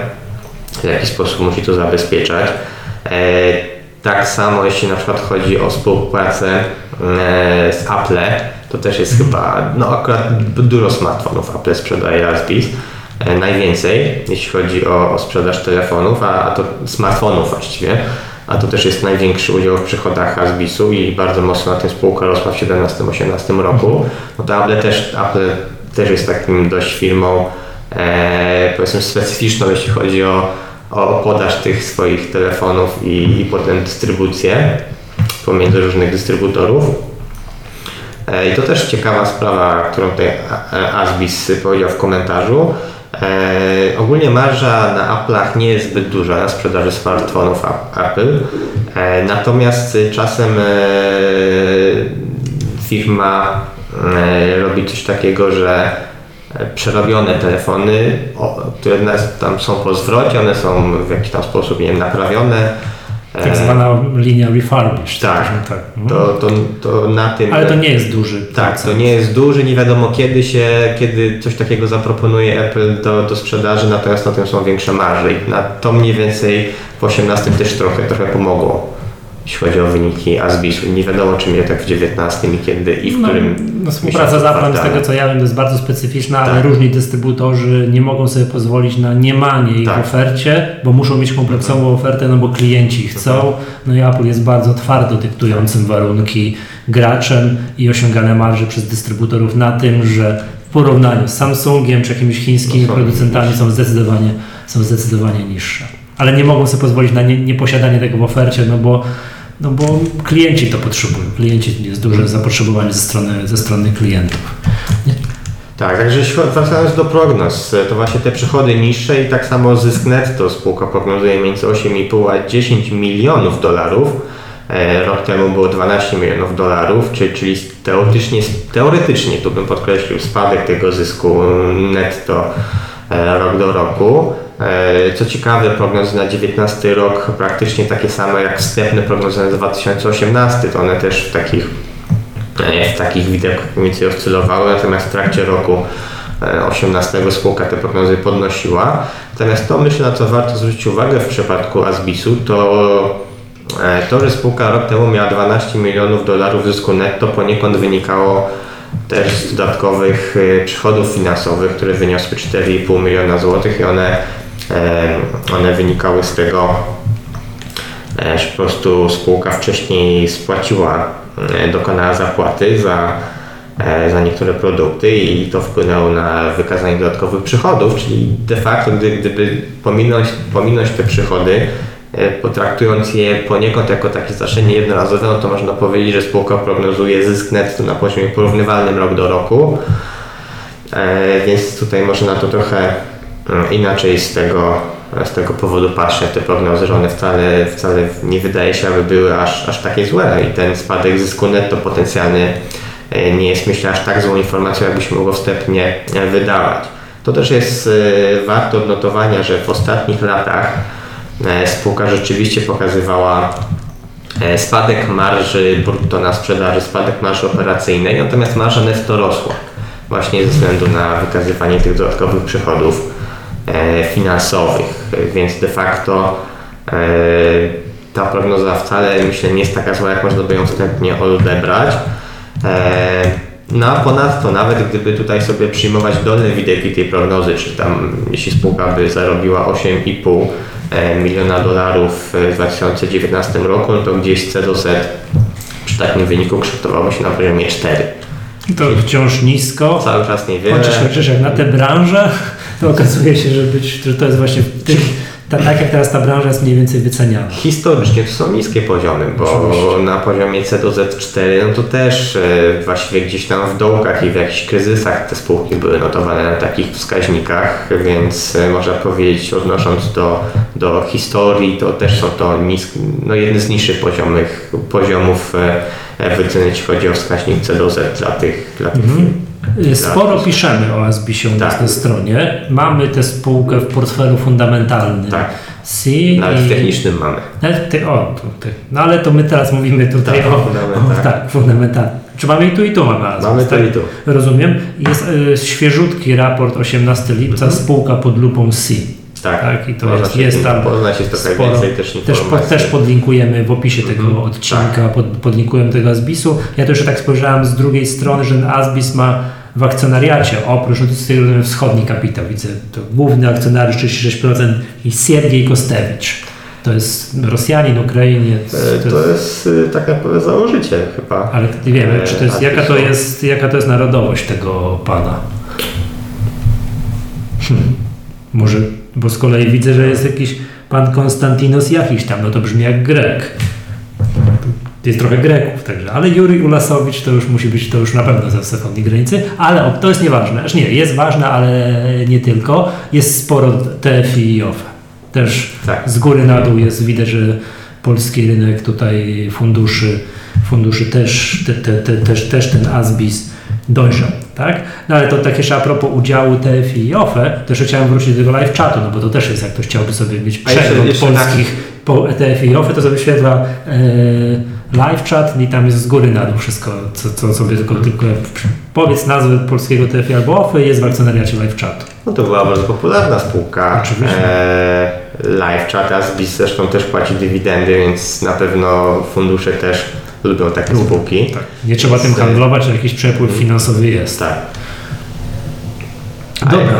W jakiś sposób musi to zabezpieczać. E, Tak samo jeśli na przykład chodzi o współpracę e, z Apple, to też jest chyba, no akurat dużo smartfonów Apple sprzedaje Asbis. E, Najwięcej, jeśli chodzi o, o sprzedaż telefonów, a, a to smartfonów właściwie, a to też jest największy udział w przychodach Asbisu i bardzo mocno na tym spółka rosła w 2017-2018 roku. No to Apple też, Apple też jest takim dość firmą e, powiedzmy specyficzną, jeśli chodzi o, o podaż tych swoich telefonów i, i potem dystrybucję pomiędzy różnych dystrybutorów. E, I to też ciekawa sprawa, którą tutaj Asbis powiedział w komentarzu. E, ogólnie marża na Apple'ach nie jest zbyt duża na sprzedaży smartfonów Apple. E, natomiast czasem e, firma e, robi coś takiego, że przerobione telefony, o, które tam są po zwrocie, one są w jakiś tam sposób nie wiem, naprawione. Tak E, zwana linia refurbished. tak. że tak. Mhm. to, to, to na tym. Ale to nie jest duży. Tak, to nie jest duży, nie wiadomo kiedy się, kiedy coś takiego zaproponuje Apple do, do sprzedaży, natomiast na tym są większe marże i na to mniej więcej w 18 też trochę, trochę pomogło, jeśli chodzi o wyniki Asbisu. Nie wiadomo czy mnie tak w 19 i kiedy i w No, którym no, współpraca z Applem, z tego co ja wiem, to jest bardzo specyficzna, ale Tak. różni dystrybutorzy nie mogą sobie pozwolić na niemanie ich Tak. ofercie, bo muszą mieć kompleksową ofertę, no bo klienci chcą. No i Apple jest bardzo twardo dyktującym warunki graczem i osiągane marże przez dystrybutorów na tym, że w porównaniu z Samsungiem czy jakimiś chińskimi No producentami są zdecydowanie, są zdecydowanie niższe. Ale nie mogą sobie pozwolić na nie- nieposiadanie tego w ofercie, no bo no bo klienci to potrzebują. Klienci jest duże zapotrzebowanie ze strony, ze strony klientów. Tak, także wracając do prognoz, to właśnie te przychody niższe i tak samo zysk netto spółka prognozuje między 8,5 a 10 milionów dolarów. E, Rok temu było 12 milionów dolarów, czyli, czyli teoretycznie, teoretycznie, tu bym podkreślił, spadek tego zysku netto e, rok do roku. E, Co ciekawe, prognozy na 19 rok praktycznie takie same jak wstępne prognozy na 2018, to one też w takich e, w takich widełkach mniej więcej oscylowały, natomiast w trakcie roku e, 18 spółka te prognozy podnosiła. Natomiast to myślę, na co warto zwrócić uwagę w przypadku Asbisu, to e, to, że spółka rok temu miała 12 milionów dolarów zysku netto poniekąd wynikało też z dodatkowych e, przychodów finansowych, które wyniosły 4,5 miliona złotych i one, one wynikały z tego, e, że po prostu spółka wcześniej spłaciła, e, dokonała zapłaty za, e, za niektóre produkty i to wpłynęło na wykazanie dodatkowych przychodów, czyli de facto gdy, gdyby pominąć, pominąć te przychody, potraktując je poniekąd jako takie zdarzenie jednorazowe, no to można powiedzieć, że spółka prognozuje zysk netto na poziomie porównywalnym rok do roku, E, więc tutaj można na to trochę mm, inaczej z tego, z tego powodu patrzeć te prognozy, że one wcale, wcale nie wydaje się, aby były aż, aż takie złe i ten spadek zysku netto potencjalny e, nie jest myślę aż tak złą informacją, jakbyśmy go wstępnie e, wydawać. To też jest e, warte odnotowania, że w ostatnich latach e, spółka rzeczywiście pokazywała e, spadek marży brutto na sprzedaży, spadek marży operacyjnej, natomiast marża netto rosła właśnie ze względu na wykazywanie tych dodatkowych przychodów e, finansowych, E, więc de facto e, ta prognoza wcale myślę nie jest taka zła, jak można by ją wstępnie odebrać. E, no a ponadto, nawet gdyby tutaj sobie przyjmować dolne widełki tej prognozy, czy tam jeśli spółka by zarobiła 8,5 e, miliona dolarów w 2019 roku, no to gdzieś C do Z przy takim wyniku kształtowało się na poziomie 4. To wciąż nisko. Cały czas niewiele. Chociaż, chociaż jak na tę branżę, to okazuje się, że, być, że to jest właśnie w tych, ta, tak jak teraz ta branża jest mniej więcej wyceniana. Historycznie to są niskie poziomy, bo Oczywiście. na poziomie C do Z4 no to też e, właściwie gdzieś tam w dołkach i w jakichś kryzysach te spółki były notowane na takich wskaźnikach, więc e, można powiedzieć odnosząc do, do historii to też są to nisk, no jedne z niższych poziomych, poziomów e, e, wyceny jeśli chodzi o wskaźnik C do Z dla tych, dla tych firm. Y, Sporo piszemy o nas Tak. na stronie. Mamy tę spółkę w portfelu fundamentalnym. Tak. C Nawet i... w technicznym mamy. Nawet ty, o, tu, ty. No ale to my teraz mówimy tutaj Tak, o, fundamentalnie. o tak, fundamentalnie. Czy mamy i tu i tu mamy Asbis, Mamy tak? i tu. Rozumiem. Jest y, świeżutki raport 18 lipca, spółka pod lupą C. Tak, Tak, i to można jest, się jest tam poznać, jest trochę sporo. więcej też Też, informacji. też podlinkujemy w opisie tego Mhm, odcinka, pod, podlinkujemy tego Asbisu. Ja też tak spojrzałem z drugiej strony, że ten Asbis ma w akcjonariacie, oprócz no to jest wschodni kapitał, widzę, to główny akcjonariusz 36% i Siergiej Kostewicz. To jest Rosjanin, Ukrainiec. E, To jest e, tak naprawdę założyciel chyba. ale nie wiemy, czy to jest, E, jaka, to jest, jaka to jest narodowość tego pana. Hmm. Może, bo z kolei widzę, że jest jakiś pan Konstantinos jakiś tam, no to brzmi jak Grek. Jest trochę Greków, także. Ale Juri Ulasowicz to już musi być, to już na pewno ze wschodniej granicy, ale to jest nieważne. Aż nie, jest ważne, ale nie tylko. Jest sporo TFI i OFE. Też Tak. z góry na dół jest widać, że polski rynek tutaj funduszy, funduszy też, te, te, te, też, też ten ASBIS dojrzał, tak? No ale to tak jeszcze a propos udziału TFI i OFE, to jeszcze chciałem wrócić do tego live chatu, no bo to też jest, jak ktoś chciałby sobie mieć przegląd jeszcze polskich po TFI i OFE, to sobie wyświetla e, live chat i tam jest z góry na dół wszystko, co, co sobie tylko, tylko powiedz nazwę polskiego TFI albo OFE i jest w akcjonariacie live chatu. No to była bardzo popularna spółka. Oczywiście. E, Live Chat, Asbis zresztą też płaci dywidendy, więc na pewno fundusze też lubią takie spółki. Tak. Nie trzeba tym Więc, e, handlować, że jakiś przepływ finansowy jest. Tak. Dobra.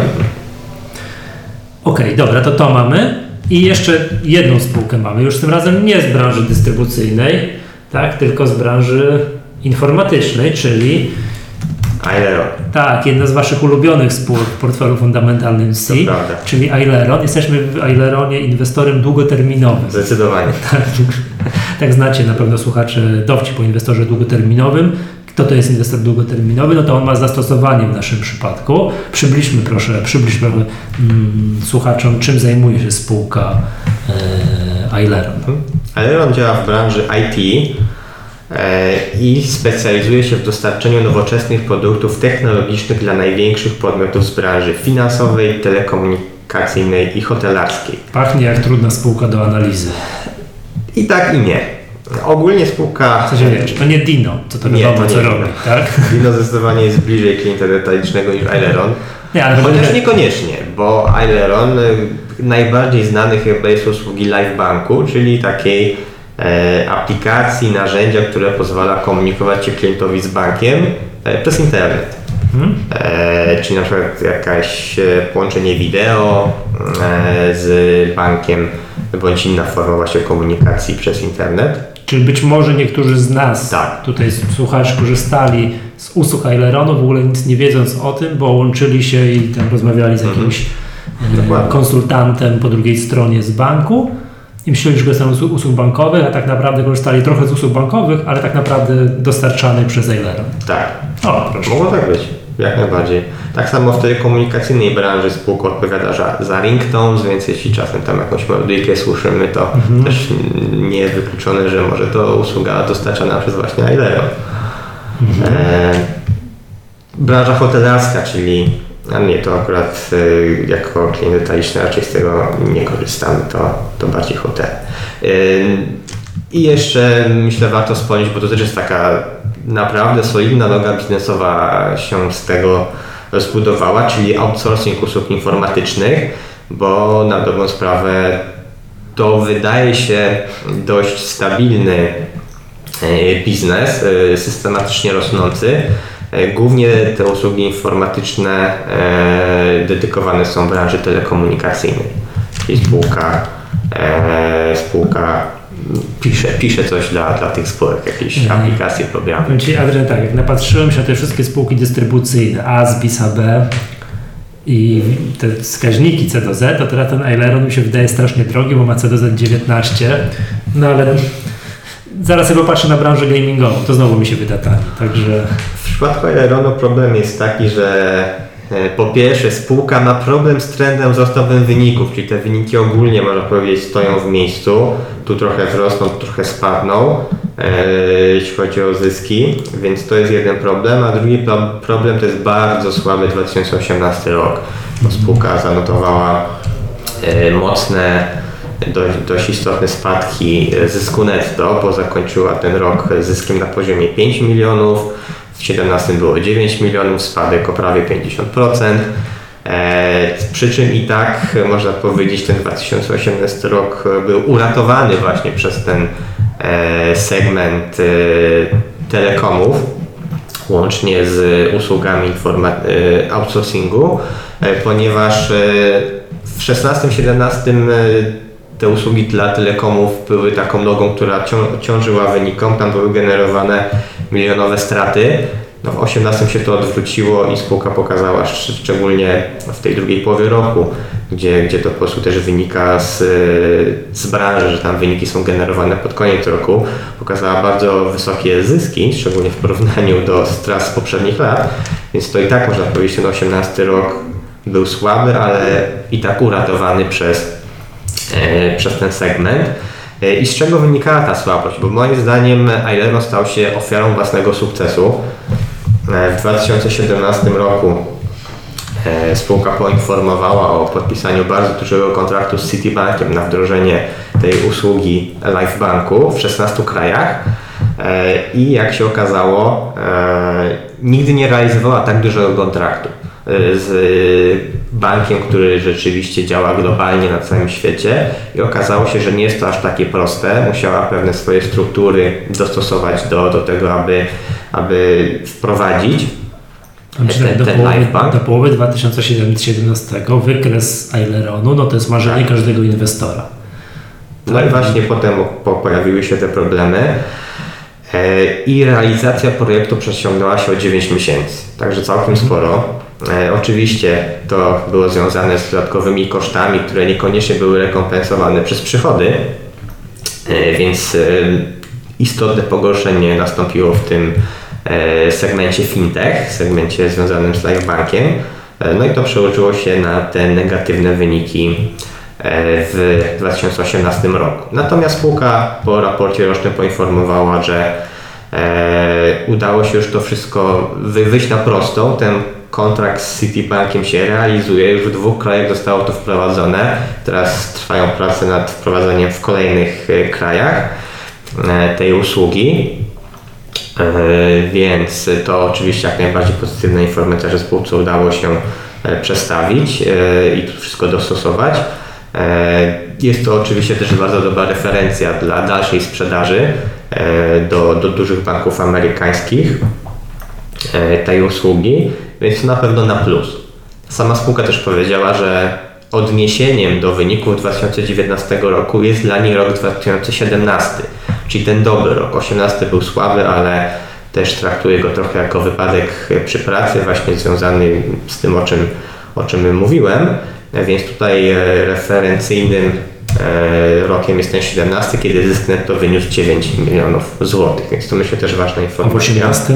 Okej, dobra, to to mamy. I jeszcze jedną spółkę mamy, już tym razem nie z branży dystrybucyjnej, tak, tylko z branży informatycznej, czyli Aileron. tak, jedna z Waszych ulubionych spółek w portfelu fundamentalnym C, czyli Aileron. Jesteśmy w Aileronie inwestorem długoterminowym. Zdecydowanie. Tak, tak znacie na pewno słuchacze dowcip o inwestorze długoterminowym. Kto to jest inwestor długoterminowy? No to on ma zastosowanie w naszym przypadku. Przybliżmy proszę, przybliż proszę mm, słuchaczom, czym zajmuje się spółka e, Aileron. Aileron działa w branży IT i specjalizuje się w dostarczeniu nowoczesnych produktów technologicznych dla największych podmiotów z branży finansowej, telekomunikacyjnej i hotelarskiej. Pachnie jak trudna spółka do analizy. I tak i nie. Ogólnie spółka W sensie wiesz, to nie Dino, co to Nie, wiadomo to co nie robi, Dino. tak? Dino zdecydowanie jest bliżej klienta detalicznego niż Aileron. Nie, ale Chociaż niekoniecznie, bo Aileron y, najbardziej znany chyba jest usługi Live Banku, czyli takiej e, aplikacji, narzędzia, które pozwala komunikować się klientowi z bankiem e, przez internet. Mhm. E, czyli na przykład jakieś e, połączenie wideo e, z bankiem, bądź inna forma właśnie komunikacji przez internet. Czyli być może niektórzy z nas, Tak. tutaj słuchacze, korzystali z usług Aileronu, w ogóle nic nie wiedząc o tym, bo łączyli się i tam rozmawiali z jakimś e, Dokładnie. konsultantem po drugiej stronie z banku i myśleli, że korzystają z usług bankowych, a tak naprawdę korzystali trochę z usług bankowych, ale tak naprawdę dostarczanych przez Aileron. Tak, O, proszę. Mogło tak być, jak najbardziej. Tak samo w telekomunikacyjnej branży spółka odpowiada za, za ringtones, więc jeśli czasem tam jakąś melodyjkę słyszymy, to też nie jest wykluczone, że może to usługa dostarczana przez właśnie Aileron. E, branża hotelarska, czyli a nie, to akurat y, jako klient detaliczny raczej z tego nie korzystamy, to, to bardziej hotel. Y, I jeszcze myślę warto wspomnieć, bo to też jest taka naprawdę solidna noga biznesowa się z tego zbudowała, czyli outsourcing usług informatycznych, bo na dobrą sprawę to wydaje się dość stabilny e, biznes, e, systematycznie rosnący. E, Głównie te usługi informatyczne e, dedykowane są branży telekomunikacyjnej. Czyli spółka e, spółka pisze, pisze coś dla, dla tych spółek, jakieś Mhm. aplikacje, programy. Ci, Adrian, tak, jak napatrzyłem się na te wszystkie spółki dystrybucyjne, ASBIS, AB i te wskaźniki C do Z, to teraz ten Aileron mi się wydaje strasznie drogi, bo ma C do Z 19, no ale zaraz sobie popatrzę na branżę gamingową, to znowu mi się wyda tani, także W przypadku Aeronu problem jest taki, że e, po pierwsze spółka ma problem z trendem wzrostowym wyników, czyli te wyniki ogólnie można powiedzieć stoją w miejscu. Tu trochę wzrosną, tu trochę spadną, e, jeśli chodzi o zyski, więc to jest jeden problem, a drugi pro- problem to jest bardzo słaby 2018 rok, bo spółka zanotowała e, mocne, dość, dość istotne spadki zysku netto, bo zakończyła ten rok zyskiem na poziomie 5 milionów, w 2017 było 9 milionów, spadek o prawie 50%. E, przy czym i tak można powiedzieć, ten 2018 rok był uratowany właśnie przez ten e, segment e, telekomów, łącznie z usługami e, outsourcingu, e, ponieważ e, w 16-17 te usługi dla telekomów były taką nogą, która cią- ciążyła wynikom, tam były generowane milionowe straty. No w 18 się to odwróciło i spółka pokazała, szcz- szczególnie w tej drugiej połowie roku, gdzie, gdzie to po prostu też wynika z, z branży, że tam wyniki są generowane pod koniec roku, pokazała bardzo wysokie zyski, szczególnie w porównaniu do strat z poprzednich lat, więc to i tak można powiedzieć, ten 18 rok był słaby, ale i tak uratowany przez, przez ten segment. E, I z czego wynikała ta słabość? Bo moim zdaniem Aileron stał się ofiarą własnego sukcesu. E, W 2017 roku e, spółka poinformowała o podpisaniu bardzo dużego kontraktu z Citibankiem na wdrożenie tej usługi LifeBanku w 16 krajach. E, I jak się okazało, e, nigdy nie realizowała tak dużego kontraktu e, z bankiem, który rzeczywiście działa globalnie na całym świecie i okazało się, że nie jest to aż takie proste. Musiała pewne swoje struktury dostosować do, do tego, aby, aby wprowadzić ten, do, ten połowy, do połowy 2017 wykres Aileronu, no to jest marzenie każdego inwestora. No i właśnie potem po, pojawiły się te problemy i realizacja projektu przeciągnęła się o 9 miesięcy, także całkiem sporo. E, oczywiście to było związane z dodatkowymi kosztami, które niekoniecznie były rekompensowane przez przychody, e, więc e, istotne pogorszenie nastąpiło w tym e, segmencie fintech, segmencie związanym z LifeBankiem. E, No i to przełożyło się na te negatywne wyniki e, w 2018 roku. Natomiast spółka po raporcie rocznym poinformowała, że e, udało się już to wszystko wy, wyjść na prostą. Ten kontrakt z Citibankiem się realizuje, już w dwóch krajach zostało to wprowadzone. Teraz trwają prace nad wprowadzeniem w kolejnych e, krajach e, tej usługi. Więc to oczywiście jak najbardziej pozytywna informacja, że spółce udało się przestawić i to wszystko dostosować. E, Jest to oczywiście też bardzo dobra referencja dla dalszej sprzedaży e, do, do dużych banków amerykańskich e, tej usługi, więc to na pewno na plus. Sama spółka też powiedziała, że odniesieniem do wyników 2019 roku jest dla niej rok 2017, czyli ten dobry rok. 18 był słaby, ale też traktuje go trochę jako wypadek przy pracy, właśnie związany z tym, o czym, o czym mówiłem. Więc tutaj e, referencyjnym e, rokiem jest ten 17, kiedy zysk netto wyniósł 9 milionów złotych, więc to myślę też ważna A w informacja. 18?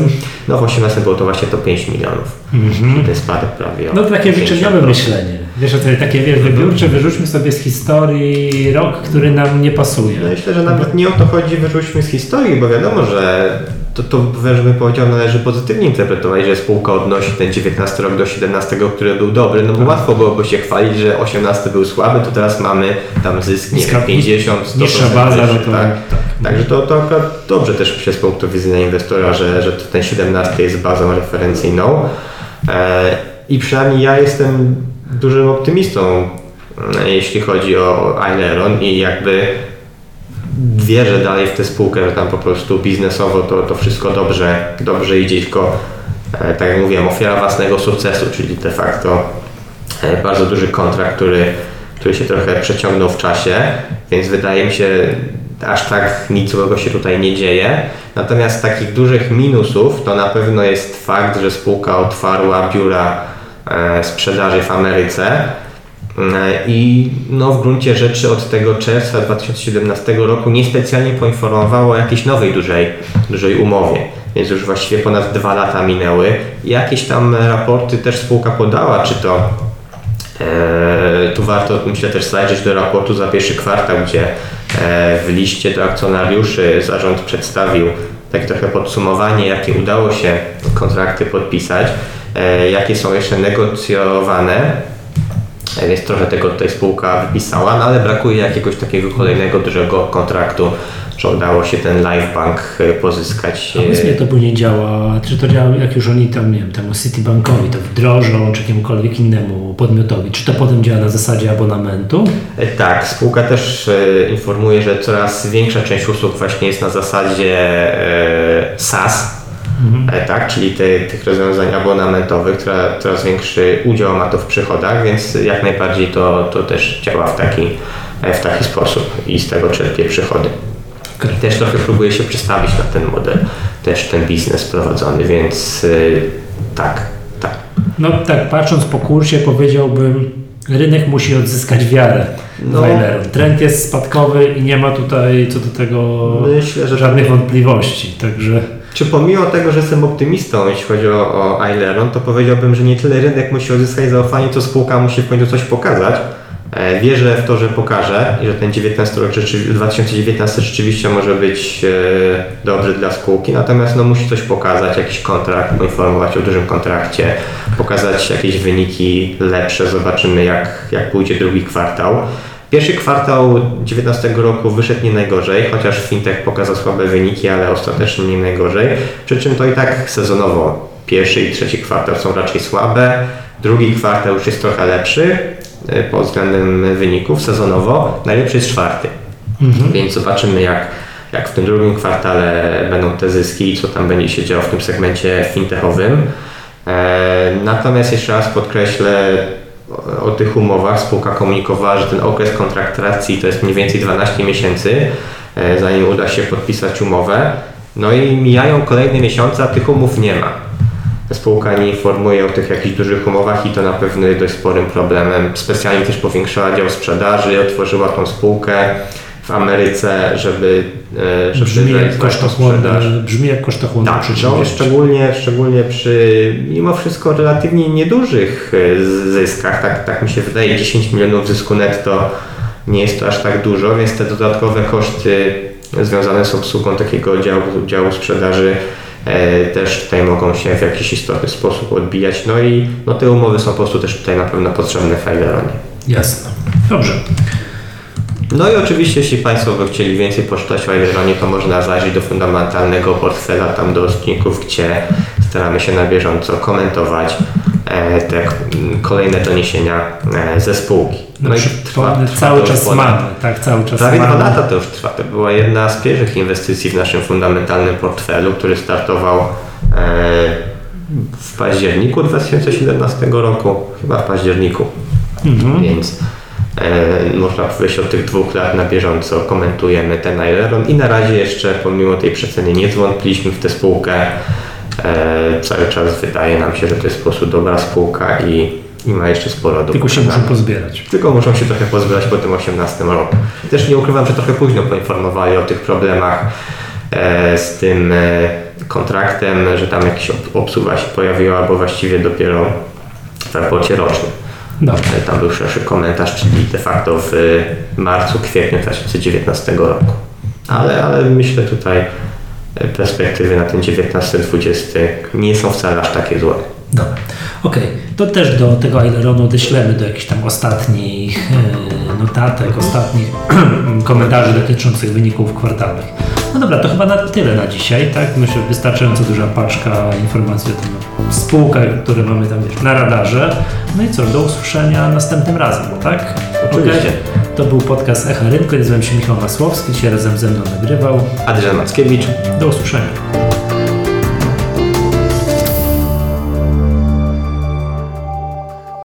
No w 18 było to właśnie to 5 milionów. Mhm. Ten spadek prawie No to takie 50%. życzeniowe myślenie. Wiesz, o to takie wiesz, wybiórcze, wyrzućmy sobie z historii rok, który nam nie pasuje. No myślę, że nawet nie o to chodzi, wyrzućmy z historii, bo wiadomo, że to, to wręcz bym powiedział, należy pozytywnie interpretować, że spółka odnosi ten 19 rok do 17, który był dobry, no bo łatwo byłoby się chwalić, że 18 był słaby, to teraz mamy tam zysk, nie Niska- 50, 100% niższa baza, no wyższy, to- tak. tak. Także to, to akurat dobrze też się z punktu widzenia inwestora, że, że ten 17 jest bazą referencyjną. E, I przynajmniej ja jestem dużym optymistą, e, jeśli chodzi o Aileron i jakby wierzę dalej w tę spółkę, że tam po prostu biznesowo to, to wszystko dobrze, dobrze idzie, tylko e, tak jak mówiłem, ofiara własnego sukcesu, czyli de facto e, bardzo duży kontrakt, który który się trochę przeciągnął w czasie, więc wydaje mi się, aż tak nic złego się tutaj nie dzieje. Natomiast takich dużych minusów to na pewno jest fakt, że spółka otwarła biura e, sprzedaży w Ameryce. E, I no, w gruncie rzeczy od tego czerwca 2017 roku niespecjalnie poinformowało o jakiejś nowej dużej, dużej umowie, więc już właściwie ponad dwa lata minęły. Jakieś tam raporty też spółka podała, czy to e, tu warto myślę też zajrzeć do raportu za pierwszy kwartał, gdzie e, w liście do akcjonariuszy zarząd przedstawił takie trochę podsumowanie, jakie udało się kontrakty podpisać, e, jakie są jeszcze negocjowane więc trochę tego tutaj spółka wypisała, no ale brakuje jakiegoś takiego kolejnego dużego kontraktu, że udało się ten live bank e, pozyskać. A powiedz mi, to później działa, czy to działa, jak już oni tam, nie wiem, temu Citibankowi to wdrożą, czy jakiemukolwiek innemu podmiotowi, czy to potem działa na zasadzie abonamentu? E, Tak, spółka też e, informuje, że coraz większa część usług właśnie jest na zasadzie e, SaaS, e, tak, czyli te, tych rozwiązań abonamentowych, która coraz większy udział ma to w przychodach, więc jak najbardziej to, to też działa w taki, e, w taki sposób i z tego czerpie przychody. I też trochę próbuje się przestawić na ten model, też ten biznes prowadzony, więc y, tak, tak. No tak, patrząc po kursie powiedziałbym, rynek musi odzyskać wiarę No. Trend jest spadkowy i nie ma tutaj co do tego Myślę, żadnych tak. wątpliwości, także Czy pomimo tego, że jestem optymistą, jeśli chodzi o, o to powiedziałbym, że nie tyle rynek musi odzyskać zaufanie, co spółka musi w końcu coś pokazać. E, Wierzę w to, że pokaże i że ten 19 rok, rzeczy- 2019 rzeczywiście może być e, dobry dla spółki, natomiast no, musi coś pokazać, jakiś kontrakt, poinformować o dużym kontrakcie, pokazać jakieś wyniki lepsze, zobaczymy jak, jak pójdzie drugi kwartał. Pierwszy kwartał 2019 roku wyszedł nie najgorzej, chociaż fintech pokazał słabe wyniki, ale ostatecznie nie najgorzej. Przy czym to i tak sezonowo pierwszy i trzeci kwartał są raczej słabe, drugi kwartał już jest trochę lepszy e, pod względem wyników sezonowo, najlepszy jest czwarty. Więc zobaczymy jak, jak w tym drugim kwartale będą te zyski i co tam będzie się działo w tym segmencie fintechowym. E, Natomiast jeszcze raz podkreślę o, tych umowach. Spółka komunikowała, że ten okres kontraktacji to jest mniej więcej 12 miesięcy, e, zanim uda się podpisać umowę. No i mijają kolejne miesiące, a tych umów nie ma. Spółka nie informuje o tych jakichś dużych umowach i to na pewno jest dość sporym problemem. Specjalnie też powiększała dział sprzedaży, otworzyła tą spółkę w Ameryce, żeby, e, żeby brzmi jak kosztochłonne, brzmi jak kosztochłonne Tak, no, szczególnie, szczególnie przy mimo wszystko relatywnie niedużych e, zyskach, tak, tak mi się wydaje, 10 milionów zysku netto nie jest to aż tak dużo, więc te dodatkowe koszty związane z obsługą takiego działu, działu sprzedaży e, też tutaj mogą się w jakiś istotny sposób odbijać. No i no, te umowy są po prostu też tutaj na pewno potrzebne w Aileronie. Jasne. Dobrze. No i oczywiście, jeśli Państwo by chcieli więcej poczytać o Aileronie, to można zajrzeć do fundamentalnego portfela, tam do odcinków, gdzie staramy się na bieżąco komentować e, te kolejne doniesienia e, ze spółki. No, i przypomnę, trwa cały czas ponad- mamy, tak, cały czas Prawie dwa mamy. lata to już trwa. To była jedna z pierwszych inwestycji w naszym fundamentalnym portfelu, który startował e, w październiku 2017 roku, chyba w październiku. Mhm. Więc można powiedzieć od tych dwóch lat na bieżąco komentujemy ten Aileron i na razie jeszcze pomimo tej przeceny nie zwątpiliśmy w tę spółkę. E, cały czas wydaje nam się, że to jest po prostu dobra spółka i, i ma jeszcze sporo do Tylko się muszą pozbierać. Tylko muszą się trochę pozbierać po tym 18 roku. Też nie ukrywam, że trochę późno poinformowali o tych problemach e, z tym e, kontraktem, że tam jakaś ob- obsługa się pojawiła, bo właściwie dopiero w raporcie rocznym. Dobrze. E, Tam był szerszy komentarz, czyli de facto w e, marcu, kwietniu 2019 roku. Ale, ale myślę tutaj e, perspektywy na ten 19-20 nie są wcale aż takie złe. Dobra. Okej, to też do tego Aileronu odeślemy do jakichś tam ostatnich e, notatek, ostatnich komentarzy dotyczących wyników kwartalnych. No dobra, to chyba na tyle na dzisiaj, tak? Myślę, że wystarczająco duża paczka informacji o tym spółkach, które mamy tam wiesz, na radarze. No i co, do usłyszenia następnym razem, tak? Oczywiście. Okej. To był podcast Echa Rynku, nazywam się Michał Masłowski, dzisiaj razem ze mną nagrywał. Adrian Mackiewicz, Do usłyszenia.